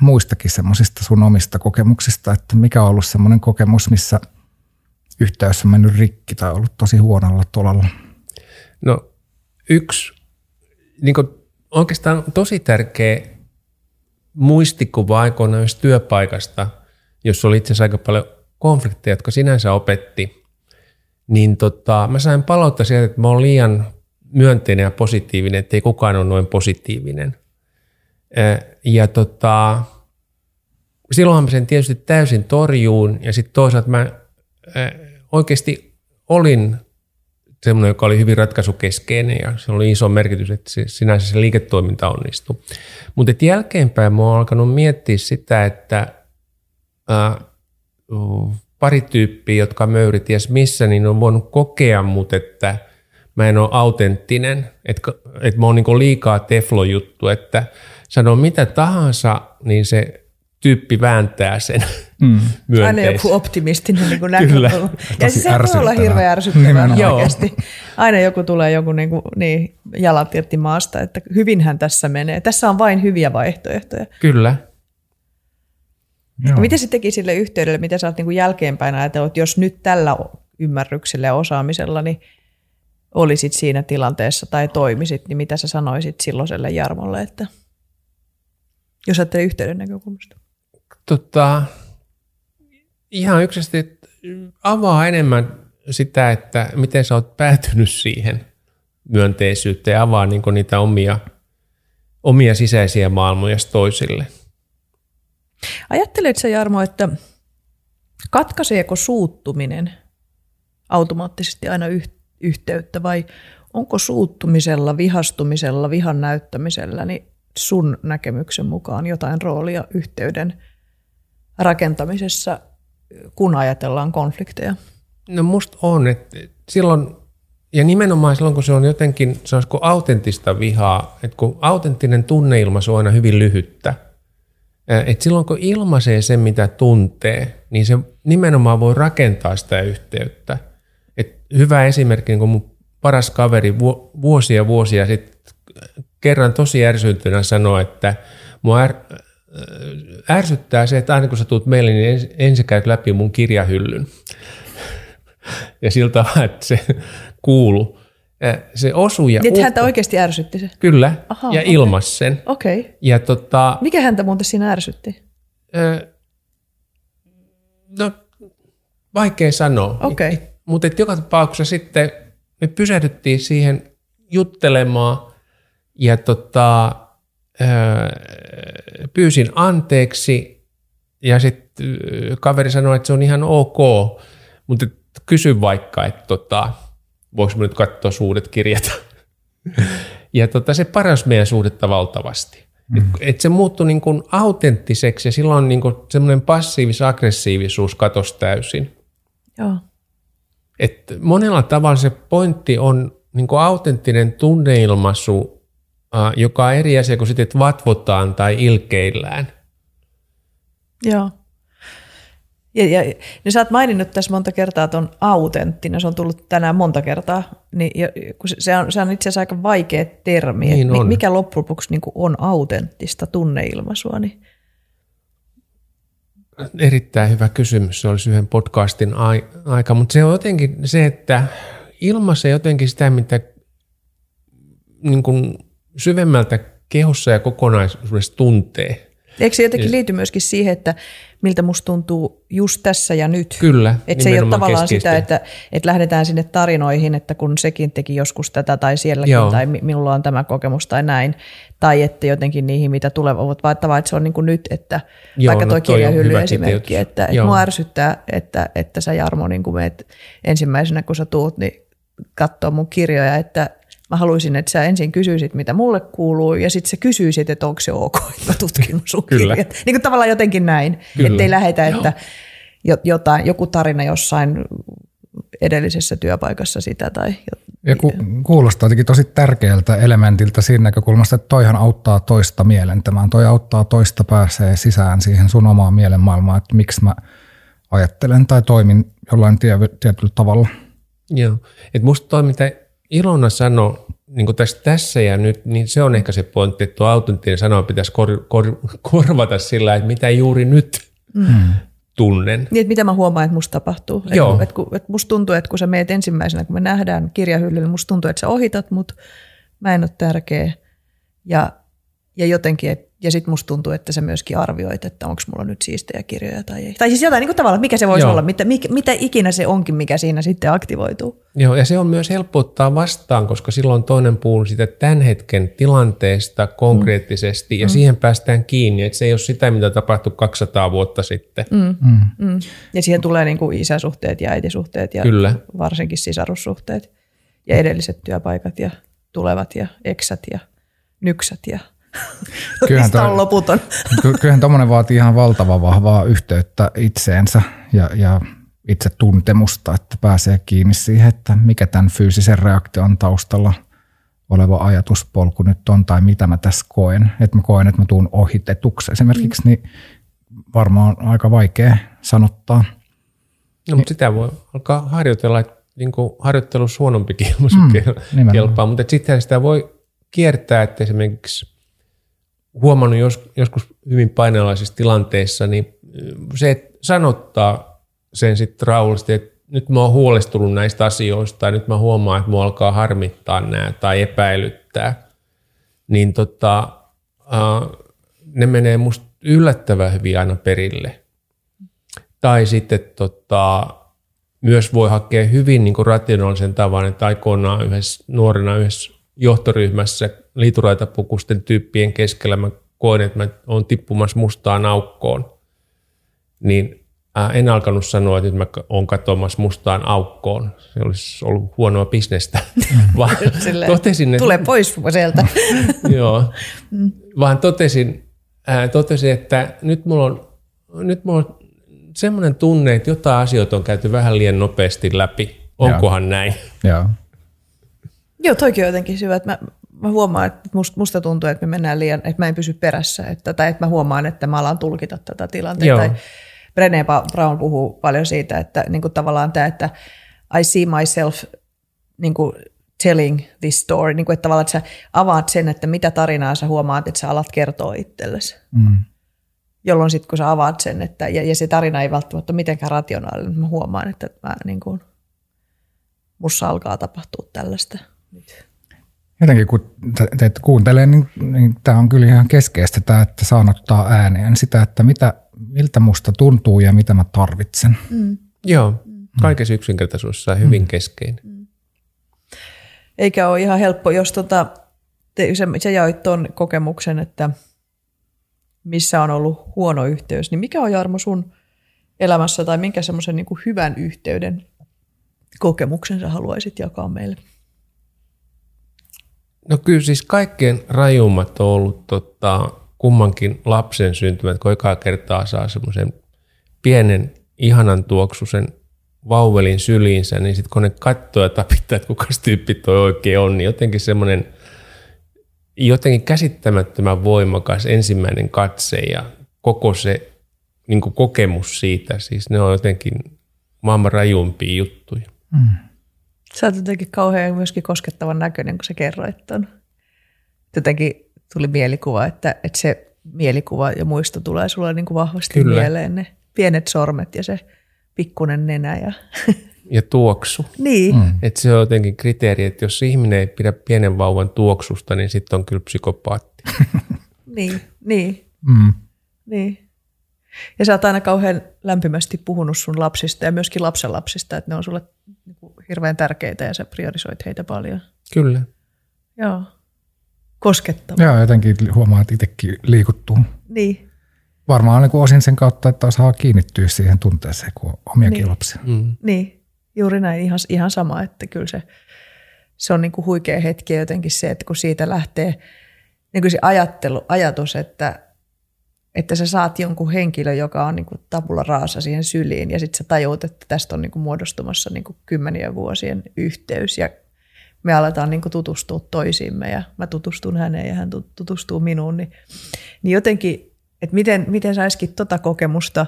muistakin semmoisista sun omista kokemuksista, että mikä on ollut semmoinen kokemus, missä yhteys on mennyt rikki tai ollut tosi huonolla tolalla. No yksi niin oikeastaan tosi tärkeä muistikuva aikoinaan työpaikasta, jossa oli itse asiassa aika paljon konflikteja, jotka sinänsä opetti, niin tota, mä sain palauttaa sieltä, että mä oon liian myönteinen ja positiivinen, että ei kukaan ole noin positiivinen. Ja tota, silloinhan mä sen tietysti täysin torjuun ja sitten toisaalta mä oikeasti olin semmoinen, joka oli hyvin ratkaisukeskeinen ja se oli iso merkitys, että se, sinänsä se liiketoiminta onnistui. Mutta jälkeenpäin mä oon alkanut miettiä sitä, että ää, pari tyyppiä, jotka möyri ties missä, niin on voinut kokea mut, että mä en ole autenttinen, että, että mä oon niinku liikaa teflojuttu, että sanon mitä tahansa, niin se tyyppi vääntää sen mm. Aina joku optimistinen niin Kyllä. näkökulma. Ja Tosi siis se voi olla hirveän ärsyttävää oikeasti. Aina joku tulee joku niin kuin, niin, jalat irti maasta, että hyvinhän tässä menee. Tässä on vain hyviä vaihtoehtoja. Kyllä. Ja miten se teki sille yhteydelle, mitä sä oot niin jälkeenpäin ajatellut, että jos nyt tällä ymmärryksellä ja osaamisella niin olisit siinä tilanteessa tai toimisit, niin mitä sä sanoisit silloiselle Jarmolle, että jos ajattelee yhteyden näkökulmasta? Tota, ihan yksisesti avaa enemmän sitä, että miten sä oot päätynyt siihen myönteisyyteen ja avaa niin niitä omia, omia sisäisiä maailmoja toisille. Ajatteletko Jarmo, että katkaiseeko suuttuminen automaattisesti aina yh- yhteyttä vai onko suuttumisella, vihastumisella, vihan näyttämisellä niin sun näkemyksen mukaan jotain roolia yhteyden rakentamisessa, kun ajatellaan konflikteja? No musta on, että silloin, ja nimenomaan silloin kun se on jotenkin, se on autenttista vihaa, että kun autenttinen tunneilmaisu on aina hyvin lyhyttä, että silloin kun ilmaisee sen, mitä tuntee, niin se nimenomaan voi rakentaa sitä yhteyttä. Et hyvä esimerkki, niin kun mun paras kaveri vu- vuosia vuosia sitten kerran tosi ärsyntynä sanoi, että mua är, ärsyttää se, että aina kun sä tulet meille, niin ens, ensin käyt läpi mun kirjahyllyn. ja siltä että se kuulu. Se osuu ja Niin, että häntä oikeasti ärsytti se? Kyllä, Aha, ja okei. ilmas sen. Okei. Okay. Ja tota, Mikä häntä muuten siinä ärsytti? no, vaikea sanoa. Okei. Mutta joka tapauksessa sitten me pysähdyttiin siihen juttelemaan ja tota, pyysin anteeksi ja sitten kaveri sanoi, että se on ihan ok, mutta kysy vaikka, että tota, voiko mä nyt katsoa suuret kirjat. ja tota, se paras meidän suhdetta valtavasti. Mm. Et, se muuttui niin kuin autenttiseksi ja silloin niin kuin semmoinen passiivis-aggressiivisuus katosi täysin. Joo. Et monella tavalla se pointti on niin kuin autenttinen tunneilmaisu, äh, joka on eri asia kuin sitten, että vatvotaan tai ilkeillään. Joo. Ja, ja, niin sä oot maininnut tässä monta kertaa tuon autenttinen, se on tullut tänään monta kertaa, niin, ja, kun se, on, se on itse asiassa aika vaikea termi, Niin että mikä loppujen lopuksi niin on autenttista tunneilmaisua, niin Erittäin hyvä kysymys, se olisi yhden podcastin ai- aika, mutta se on jotenkin se, että ilmaisee jotenkin sitä, mitä niin kuin syvemmältä kehossa ja kokonaisuudessa tuntee. Eikö se jotenkin liity myöskin siihen, että miltä musta tuntuu just tässä ja nyt? Kyllä, Että se ei ole tavallaan keskeistä. sitä, että, että lähdetään sinne tarinoihin, että kun sekin teki joskus tätä tai sielläkin Joo. tai mi- minulla on tämä kokemus tai näin. Tai että jotenkin niihin, mitä tulevat, vaan että vaan, että se on niin kuin nyt, että Joo, vaikka no toi kirjahylly esimerkki, että, että mua ärsyttää, että, että sä Jarmo niin kuin meet ensimmäisenä, kun sä tuut, niin katsoo mun kirjoja, että mä haluaisin, että sä ensin kysyisit, mitä mulle kuuluu, ja sitten sä kysyisit, että onko se ok, että mä tutkin sun Kyllä. kirjat. Niin kuin tavallaan jotenkin näin, Kyllä. ettei lähetä, että jo- jotain, joku tarina jossain edellisessä työpaikassa sitä tai Ja ku, kuulostaa jotenkin tosi tärkeältä elementiltä siinä näkökulmasta, että toihan auttaa toista mielentämään. Toi auttaa toista pääsee sisään siihen sun omaan mielenmaailmaan, että miksi mä ajattelen tai toimin jollain tie, tietyllä tavalla. Joo. Et musta toi, mitä Ilona sanoi niin tässä, tässä ja nyt, niin se on ehkä se pointti, että tuo autenttinen sanoma pitäisi kor, kor, korvata sillä, että mitä juuri nyt mm. tunnen. Niin, että mitä mä huomaan, että musta tapahtuu. Joo. Että, että, kun- että musta tuntuu, että kun sä meet ensimmäisenä, kun me nähdään kirjahyllyllä, niin musta tuntuu, että sä ohitat mut, mä en ole tärkeä. Ja, ja jotenkin, et, ja sit musta tuntuu, että sä myöskin arvioit, että onko mulla nyt siistejä kirjoja tai ei. Tai siis jotain niin kuin tavallaan, mikä se voisi Joo. olla, mitä, mikä, mitä ikinä se onkin, mikä siinä sitten aktivoituu. Joo, ja se on myös helppo ottaa vastaan, koska silloin toinen puhuu sitä tämän hetken tilanteesta konkreettisesti, mm. ja siihen päästään kiinni, että se ei ole sitä, mitä tapahtui 200 vuotta sitten. Mm. Mm. Ja siihen tulee niin kuin isäsuhteet ja äitisuhteet ja Kyllä. varsinkin sisarussuhteet ja edelliset työpaikat ja tulevat ja eksät ja nyksät ja Kyllähän toi- on loputon. Ky- Kyllähän tuommoinen vaatii ihan valtava vahvaa yhteyttä itseensä ja, ja itse tuntemusta, että pääsee kiinni siihen, että mikä tämän fyysisen reaktion taustalla oleva ajatuspolku nyt on tai mitä mä tässä koen. Että mä koen, että mä tuun ohitetuksi esimerkiksi, niin varmaan on aika vaikea sanottaa. No, mutta sitä voi alkaa harjoitella, että niin kuin harjoittelussa huonompikin Mm, mm, nimenomaan. kelpaa, mutta sitten sitä voi kiertää, että esimerkiksi huomannut jos, joskus hyvin painelaisissa tilanteissa, niin se, että sanottaa sen sitten rauhallisesti, että nyt mä oon huolestunut näistä asioista tai nyt mä huomaan, että mua alkaa harmittaa nämä tai epäilyttää, niin tota, ne menee musta yllättävän hyvin aina perille. Tai sitten tota, myös voi hakea hyvin niin rationaalisen tavan, että aikoinaan yhdessä, nuorena yhdessä johtoryhmässä liituraitapukusten tyyppien keskellä mä koin, että mä oon tippumassa mustaan aukkoon. Niin en alkanut sanoa, että nyt mä oon katoamassa mustaan aukkoon. Se olisi ollut huonoa bisnestä. Vaan Silleen, totesin, että Tule pois sieltä. Joo. Vaan totesin, ää, totesin, että nyt mulla on, nyt mulla on semmoinen tunne, että jotain asioita on käyty vähän liian nopeasti läpi. Onkohan näin? Joo. Joo, toikin on jotenkin syvä, että mä, mä huomaan, että musta, musta tuntuu, että me mennään liian, että mä en pysy perässä, että, tai että mä huomaan, että mä alan tulkita tätä tilannetta. Joo. Tai Brené Brown puhuu paljon siitä, että niin kuin tavallaan tämä, että I see myself niin kuin telling this story, niin kuin, että tavallaan että sä avaat sen, että mitä tarinaa sä huomaat, että sä alat kertoa itsellesi. Mm. Jolloin sitten kun sä avaat sen, että, ja, ja se tarina ei välttämättä ole mitenkään rationaalinen, mä huomaan, että mä, niin kuin, mussa alkaa tapahtua tällaista nyt. Jotenkin kun te- teitä kuuntelee, niin, niin tämä on kyllä ihan keskeistä, tämä, että saan ottaa ääneen sitä, että mitä, miltä musta tuntuu ja mitä mä tarvitsen. Joo. Kaikessa yksinkertaisuudessa hyvin keskeinen. Eikä ole ihan helppo, jos tota, te, sä, sä jaoit tuon kokemuksen, että missä on ollut huono yhteys, niin mikä on Jarmo sun elämässä tai minkä semmoisen niin hyvän yhteyden kokemuksen sä haluaisit jakaa meille? No kyllä siis kaikkein rajummat on ollut tota, kummankin lapsen syntymät, kun ekaa kertaa saa semmoisen pienen ihanan tuoksusen vauvelin syliinsä, niin sitten kun ne katsoo ja tapittaa, että kuka tyyppi toi oikein on, niin jotenkin semmoinen jotenkin käsittämättömän voimakas ensimmäinen katse ja koko se niin kokemus siitä, siis ne on jotenkin maailman rajuimpia juttuja. Sä oot jotenkin kauhean myöskin koskettavan näköinen, kun sä kerroit ton. Jotenkin tuli mielikuva, että, että se mielikuva ja muisto tulee sulle niin kuin vahvasti Kyllä. mieleen. Ne pienet sormet ja se pikkunen nenä. Ja... Ja tuoksu. niin, mm. Että se on jotenkin kriteeri, että jos ihminen ei pidä pienen vauvan tuoksusta, niin sitten on kyllä psykopaatti. niin, niin. Mm. Niin. Ja sä oot aina kauhean lämpimästi puhunut sun lapsista ja myöskin lapsenlapsista, että ne on sulle niinku hirveän tärkeitä ja sä priorisoit heitä paljon. Kyllä. Joo. Koskettava. Joo, jotenkin huomaa, että itsekin liikuttuu. Niin. Varmaan niin kuin osin sen kautta, että saa kiinnittyä siihen tunteeseen, kun on omiakin Niin. lapsia. Mm. Niin, juuri näin, ihan, ihan sama, että kyllä se, se on niin kuin huikea hetki jotenkin se, että kun siitä lähtee niin kuin se ajattelu, ajatus, että, että sä saat jonkun henkilön, joka on niin kuin tabula raasa siihen syliin ja sitten sä tajuut, että tästä on niin kuin muodostumassa niin kuin kymmenien vuosien yhteys ja me aletaan niin kuin tutustua toisiimme ja mä tutustun häneen ja hän tu- tutustuu minuun, niin, niin jotenkin, että miten, miten saisikin tota kokemusta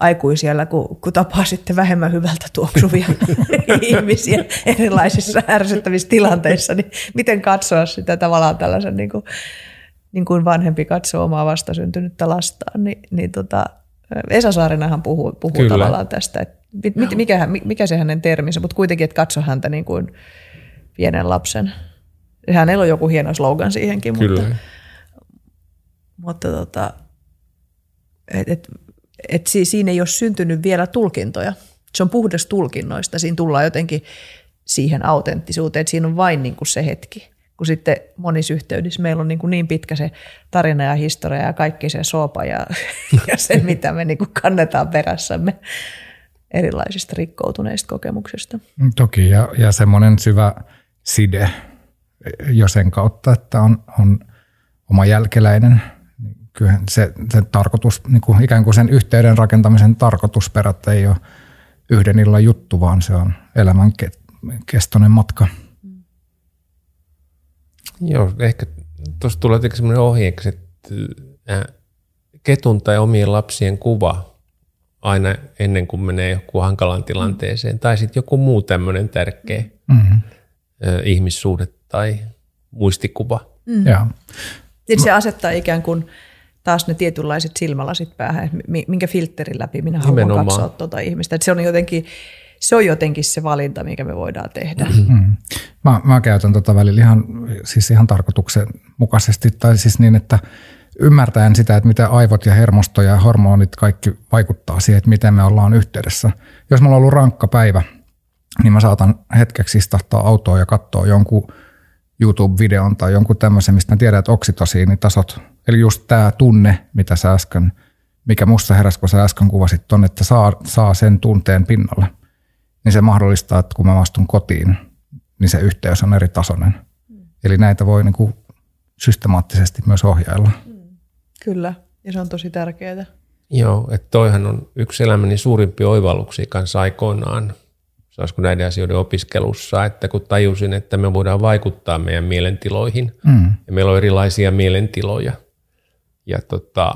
aikuisiellä, kun, kun tapaa sitten vähemmän hyvältä tuoksuvia ihmisiä erilaisissa ärsyttävissä tilanteissa, niin miten katsoa sitä tavallaan tällaisen niin kuin, niin kuin vanhempi katsoo omaa vastasyntynyttä lastaan, niin, niin tota, Esa Saarinahan puhuu, puhuu Kyllä. tavallaan tästä, että mit, mit, mikä, mikä se hänen terminsä, mutta kuitenkin, että katso häntä niin kuin pienen lapsen. Hänellä on joku hieno slogan siihenkin, mutta, Kyllä. mutta tota, et, et, et si- siinä ei ole syntynyt vielä tulkintoja. Se on puhdas tulkinnoista. Siinä tullaan jotenkin siihen autenttisuuteen, että siinä on vain niin kuin se hetki. Kun sitten monissa yhteydissä meillä on niin, kuin niin pitkä se tarina ja historia ja kaikki se sopa ja, ja se, mitä me niin kuin kannetaan perässämme erilaisista rikkoutuneista kokemuksista. Toki, ja, ja semmoinen syvä side jo sen kautta, että on, on oma jälkeläinen. Kyllähän se, se tarkoitus, niin kuin ikään kuin sen yhteyden rakentamisen tarkoitusperät ei ole yhden illan juttu, vaan se on elämän ke- kestoinen matka. Joo, ehkä tuossa tulee jotenkin semmoinen ohjeeksi, että ketun tai omien lapsien kuva aina ennen kuin menee joku hankalaan tilanteeseen, tai sitten joku muu tämmöinen tärkeä Mm-hmm. ihmissuhde tai muistikuva. Mm. Ja, Niin se asettaa ikään kuin taas ne tietynlaiset silmälasit päähän, minkä filterin läpi minä haluan Nimenomaan. katsoa tuota ihmistä. Että se, on jotenkin, se on jotenkin se valinta, mikä me voidaan tehdä. mm. Mä, mä käytän tota välillä ihan, siis ihan tarkoituksen mukaisesti, tai siis niin, että ymmärtäen sitä, että miten aivot ja hermosto ja hormonit kaikki vaikuttaa siihen, että miten me ollaan yhteydessä. Jos mulla on ollut rankka päivä, niin mä saatan hetkeksi istahtaa autoon ja katsoa jonkun YouTube-videon tai jonkun tämmöisen, mistä mä tiedän, että oksitosiinitasot, eli just tämä tunne, mitä sä äsken, mikä musta heräsi, kun sä äsken kuvasit ton, että saa, saa sen tunteen pinnalle, niin se mahdollistaa, että kun mä astun kotiin, niin se yhteys on eri tasoinen. Eli näitä voi niin kuin systemaattisesti myös ohjailla. Kyllä, ja se on tosi tärkeää. Joo, että toihan on yksi elämäni suurimpia oivalluksia kanssa aikoinaan, saisiko näiden asioiden opiskelussa, että kun tajusin, että me voidaan vaikuttaa meidän mielentiloihin, Mm. ja meillä on erilaisia mielentiloja, ja tota,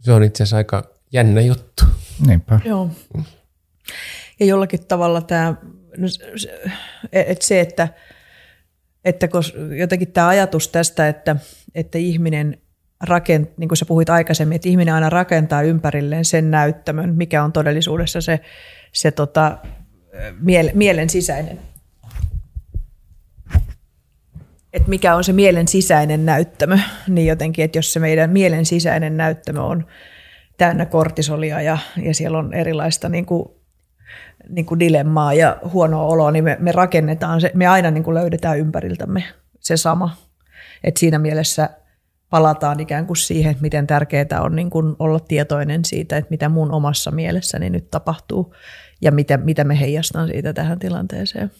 se on itse asiassa aika jännä juttu. Niinpä. Joo. Ja jollakin tavalla tämä, no, että se, että, että kos, jotenkin tämä ajatus tästä, että, että ihminen rakent, niin kuin sä puhuit aikaisemmin, että ihminen aina rakentaa ympärilleen sen näyttämön, mikä on todellisuudessa se, se tota, miele, mielen sisäinen. Että mikä on se mielen sisäinen näyttämö, niin jotenkin, että jos se meidän mielen sisäinen näyttämö on täynnä kortisolia ja, ja siellä on erilaista niin kuin, niin kuin dilemmaa ja huonoa oloa, niin me, me rakennetaan se, me aina niin kuin löydetään ympäriltämme se sama. Et siinä mielessä palataan ikään kuin siihen, että miten tärkeää on niin kuin olla tietoinen siitä, että mitä mun omassa mielessäni nyt tapahtuu ja mitä, mitä me heijastan siitä tähän tilanteeseen.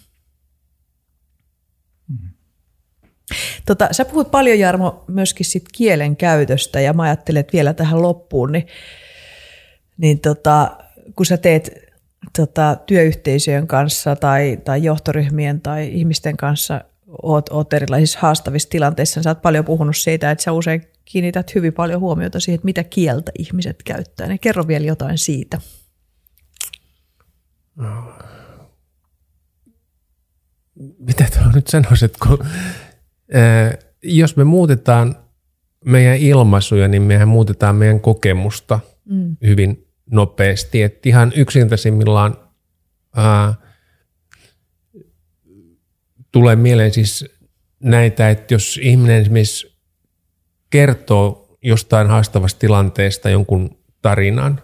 Tota, sä puhut paljon Jarmo myöskin sit kielen käytöstä ja mä ajattelen, että vielä tähän loppuun, niin, niin tota, kun sä teet tota, työyhteisöjen kanssa tai, tai johtoryhmien tai ihmisten kanssa, oot, oot erilaisissa haastavissa tilanteissa, niin sä oot paljon puhunut siitä, että sä usein kiinnität hyvin paljon huomiota siihen, että mitä kieltä ihmiset käyttää. Niin kerro vielä jotain siitä. Mitä tuolla nyt sanoisit, kun ää, jos me muutetaan meidän ilmaisuja, niin mehän muutetaan meidän kokemusta mm. hyvin nopeasti. Et ihan yksinkertaisimmillaan ää, tulee mieleen siis näitä, että jos ihminen esimerkiksi kertoo jostain haastavasta tilanteesta jonkun tarinan,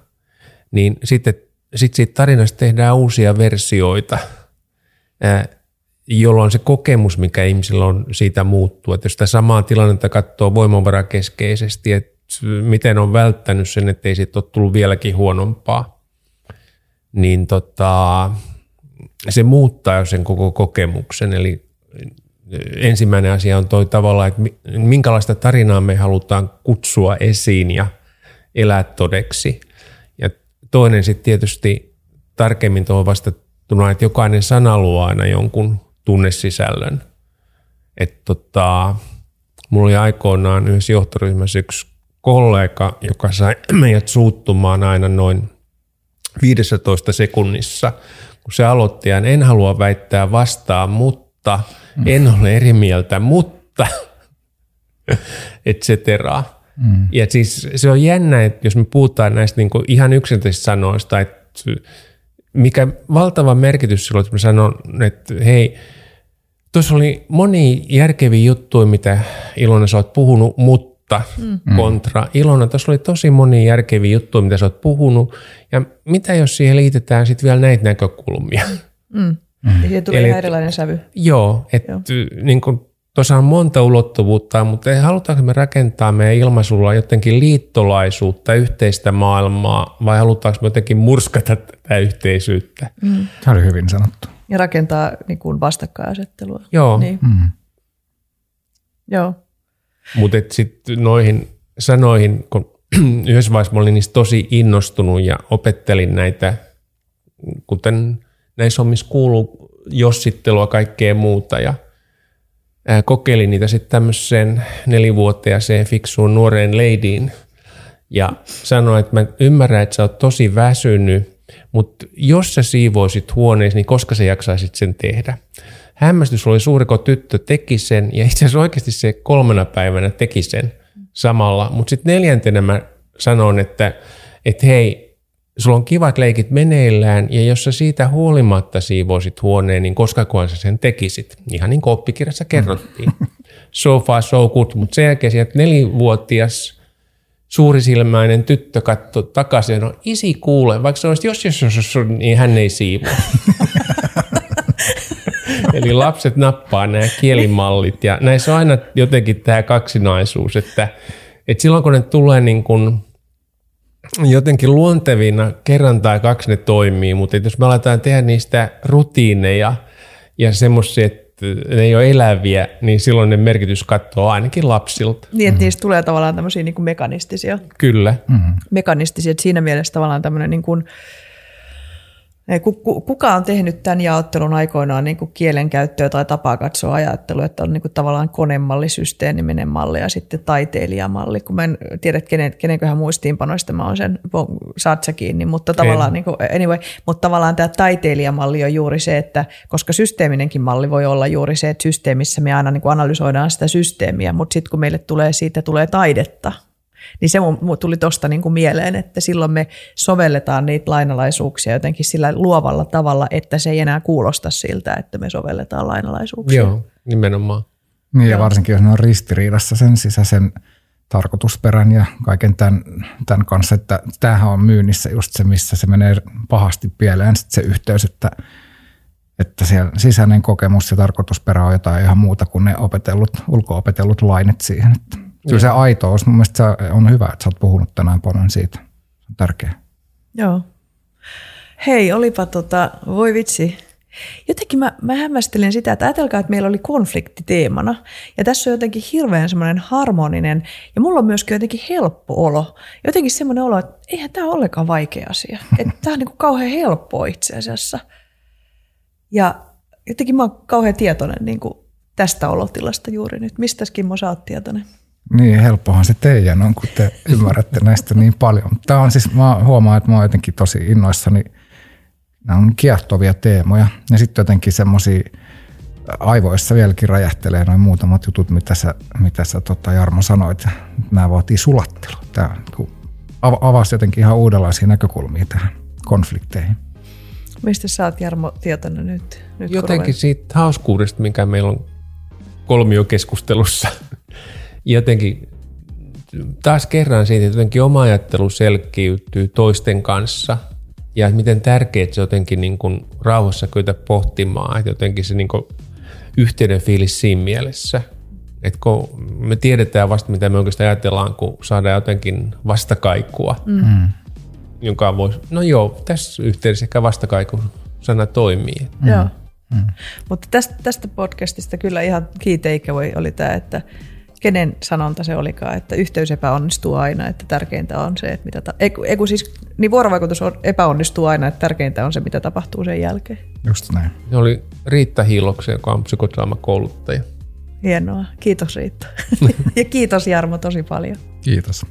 niin sitten sit siitä tarinasta tehdään uusia versioita, ää, jolloin se kokemus, mikä ihmisillä on siitä muuttuu. Että jos sitä samaa tilannetta katsoo voimavarakeskeisesti, että miten on välttänyt sen, että ei siitä ole tullut vieläkin huonompaa, niin tota, se muuttaa jo sen koko kokemuksen. Eli ensimmäinen asia on toi tavalla, että minkälaista tarinaa me halutaan kutsua esiin ja elää todeksi. Ja toinen sitten tietysti tarkemmin tuohon vastattuna, että jokainen sana luo aina jonkun tunnesisällön. Että tota, mulla oli aikoinaan yhdessä johtoryhmässä yksi kollega, joka sai meidät suuttumaan aina noin 15 sekunnissa, kun se aloitti, ja en halua väittää vastaan, mutta en ole eri mieltä, mutta et cetera. Mm. Ja siis se on jännä, että jos me puhutaan näistä niin kuin ihan yksittäisistä sanoista, että mikä valtava merkitys silloin, että mä sanon, että hei, tuossa oli moni järkeviä juttuja, mitä Ilona sä oot puhunut, mutta mm. kontra. Ilona, tuossa oli tosi moni järkeviä juttuja, mitä sä oot puhunut, ja mitä jos siihen liitetään sitten vielä näitä näkökulmia? Mm. Mm. Ja siihen tulee Eli, ihan erilainen sävy. Joo, että niin tuossa on monta ulottuvuutta, mutta halutaanko me rakentaa meidän ilmaisulla jotenkin liittolaisuutta, yhteistä maailmaa, vai halutaanko me jotenkin murskata tätä yhteisyyttä? Mm. Tämä oli hyvin sanottu. Ja rakentaa niin kuin vastakkainasettelua. Joo. Niin. Mm. Joo. Mutta sitten noihin sanoihin, kun yhdessä vaiheessa olin niistä tosi innostunut ja opettelin näitä, kuten näissä hommissa kuuluu jossittelua kaikkea muuta ja kokeilin niitä sitten tämmöiseen nelivuotiaaseen fiksuun nuoreen leidin ja sanoin, että mä ymmärrän, että sä oot tosi väsynyt, mutta jos sä siivoisit huoneesi, niin koska sä jaksaisit sen tehdä? Hämmästys oli suuri, kun tyttö teki sen ja itse asiassa oikeasti se kolmena päivänä teki sen samalla, mutta sitten neljäntenä mä sanoin, että, että hei, sulla on kivat leikit meneillään ja jos sä siitä huolimatta siivoisit huoneen, niin koska kun sä sen tekisit? Ihan niin kuin oppikirjassa kerrottiin. So far so good, mutta sen jälkeen sieltä nelivuotias suurisilmäinen tyttö katsoi takaisin ja no isi kuule, vaikka se olisi jos, jos, jos, jos niin hän ei siivoa. Eli lapset nappaa nämä kielimallit ja näissä on aina jotenkin tämä kaksinaisuus, että, että silloin kun ne tulee niin kuin – jotenkin luontevina kerran tai kaksi ne toimii, mutta jos me aletaan tehdä niistä rutiineja ja semmoisia, että ne ei ole eläviä, niin silloin ne merkitys katsoo ainakin lapsilta. Niin, että mm-hmm. niistä tulee tavallaan tämmöisiä niin kuin mekanistisia. Kyllä. Mm-hmm. Mekanistisia, että siinä mielessä tavallaan tämmöinen niin kuin, Kuka on tehnyt tämän jaottelun aikoinaan niin kuin kielenkäyttöä tai tapaa katsoa ajattelua, että on niin kuin tavallaan konemalli, systeeminen malli ja sitten taiteilijamalli. Kun mä en tiedä, kenen, kenenköhän muistiinpanoista mä oon sen satsa kiinni, mutta tavallaan, niin kuin, anyway, mutta tavallaan tämä taiteilijamalli on juuri se, että koska systeeminenkin malli voi olla juuri se, että systeemissä me aina niin kuin analysoidaan sitä systeemiä, mutta sitten kun meille tulee siitä tulee taidetta, niin se mun, tuli tuosta niin kuin mieleen, että silloin me sovelletaan niitä lainalaisuuksia jotenkin sillä luovalla tavalla, että se ei enää kuulosta siltä, että me sovelletaan lainalaisuuksia. Joo, nimenomaan. Niin ja varsinkin jos ne on ristiriidassa sen sisäisen tarkoitusperän ja kaiken tämän, tämän kanssa, että tämähän on myynnissä just se, missä se menee pahasti pieleen sit se yhteys, että, että siellä sisäinen kokemus ja tarkoitusperä on jotain ihan muuta kuin ne opetellut, ulko-opetellut lainet siihen. Että Kyllä se aitous, mun mielestä on hyvä, että sä oot puhunut tänään paljon siitä. Se on tärkeää. Joo. Hei, olipa tota, voi vitsi. Jotenkin mä, mä hämmästelin sitä, että ajatelkaa, että meillä oli konflikti teemana. Ja tässä on jotenkin hirveän semmoinen harmoninen, ja mulla on myöskin jotenkin helppo olo. Jotenkin semmoinen olo, että eihän tämä ole ollenkaan vaikea asia. Että tämä on niin kuin kauhean helppoa itse asiassa. Ja jotenkin mä oon kauhean tietoinen niin kuin tästä olotilasta juuri nyt. Mistä Kimmo sä oot tietoinen? Niin, helppohan se teidän on, kun te ymmärrätte näistä niin paljon. Tämä on siis, mä huomaan, että mä oon jotenkin tosi innoissani. Nämä on kiehtovia teemoja. Ja sitten jotenkin semmoisia aivoissa vieläkin räjähtelee noin muutamat jutut, mitä sä, mitä sä tota Jarmo sanoit. Nämä vaatii sulattelua. Tämä avasi jotenkin ihan uudenlaisia näkökulmia tähän konflikteihin. Mistä sä oot Jarmo tietoinen nyt? nyt jotenkin siitä hauskuudesta, mikä meillä on kolmiokeskustelussa jotenkin taas kerran siitä, että jotenkin oma ajattelu selkiytyy toisten kanssa ja miten tärkeää se jotenkin niin kuin rauhassa kyetä pohtimaan, että jotenkin se niin kuin yhteyden fiilis siinä mielessä. Että kun me tiedetään vasta, mitä me oikeastaan ajatellaan, kun saadaan jotenkin vastakaikua, mm. jonka voisi, no joo, tässä yhteydessä ehkä vastakaiku sana toimii. Mm. Joo. Mm. Mutta tästä, tästä podcastista kyllä ihan key takeaway oli tämä, että kenen sanonta se olikaan, että yhteys epäonnistuu aina, että tärkeintä on se, että mitä... Ta- eiku, eiku siis, niin vuorovaikutus on, epäonnistuu aina, että tärkeintä on se, mitä tapahtuu sen jälkeen. Just näin. Se oli Riitta Hiiloksen, joka on psykodraamakouluttaja. Hienoa. Kiitos Riitta. ja kiitos Jarmo tosi paljon. Kiitos.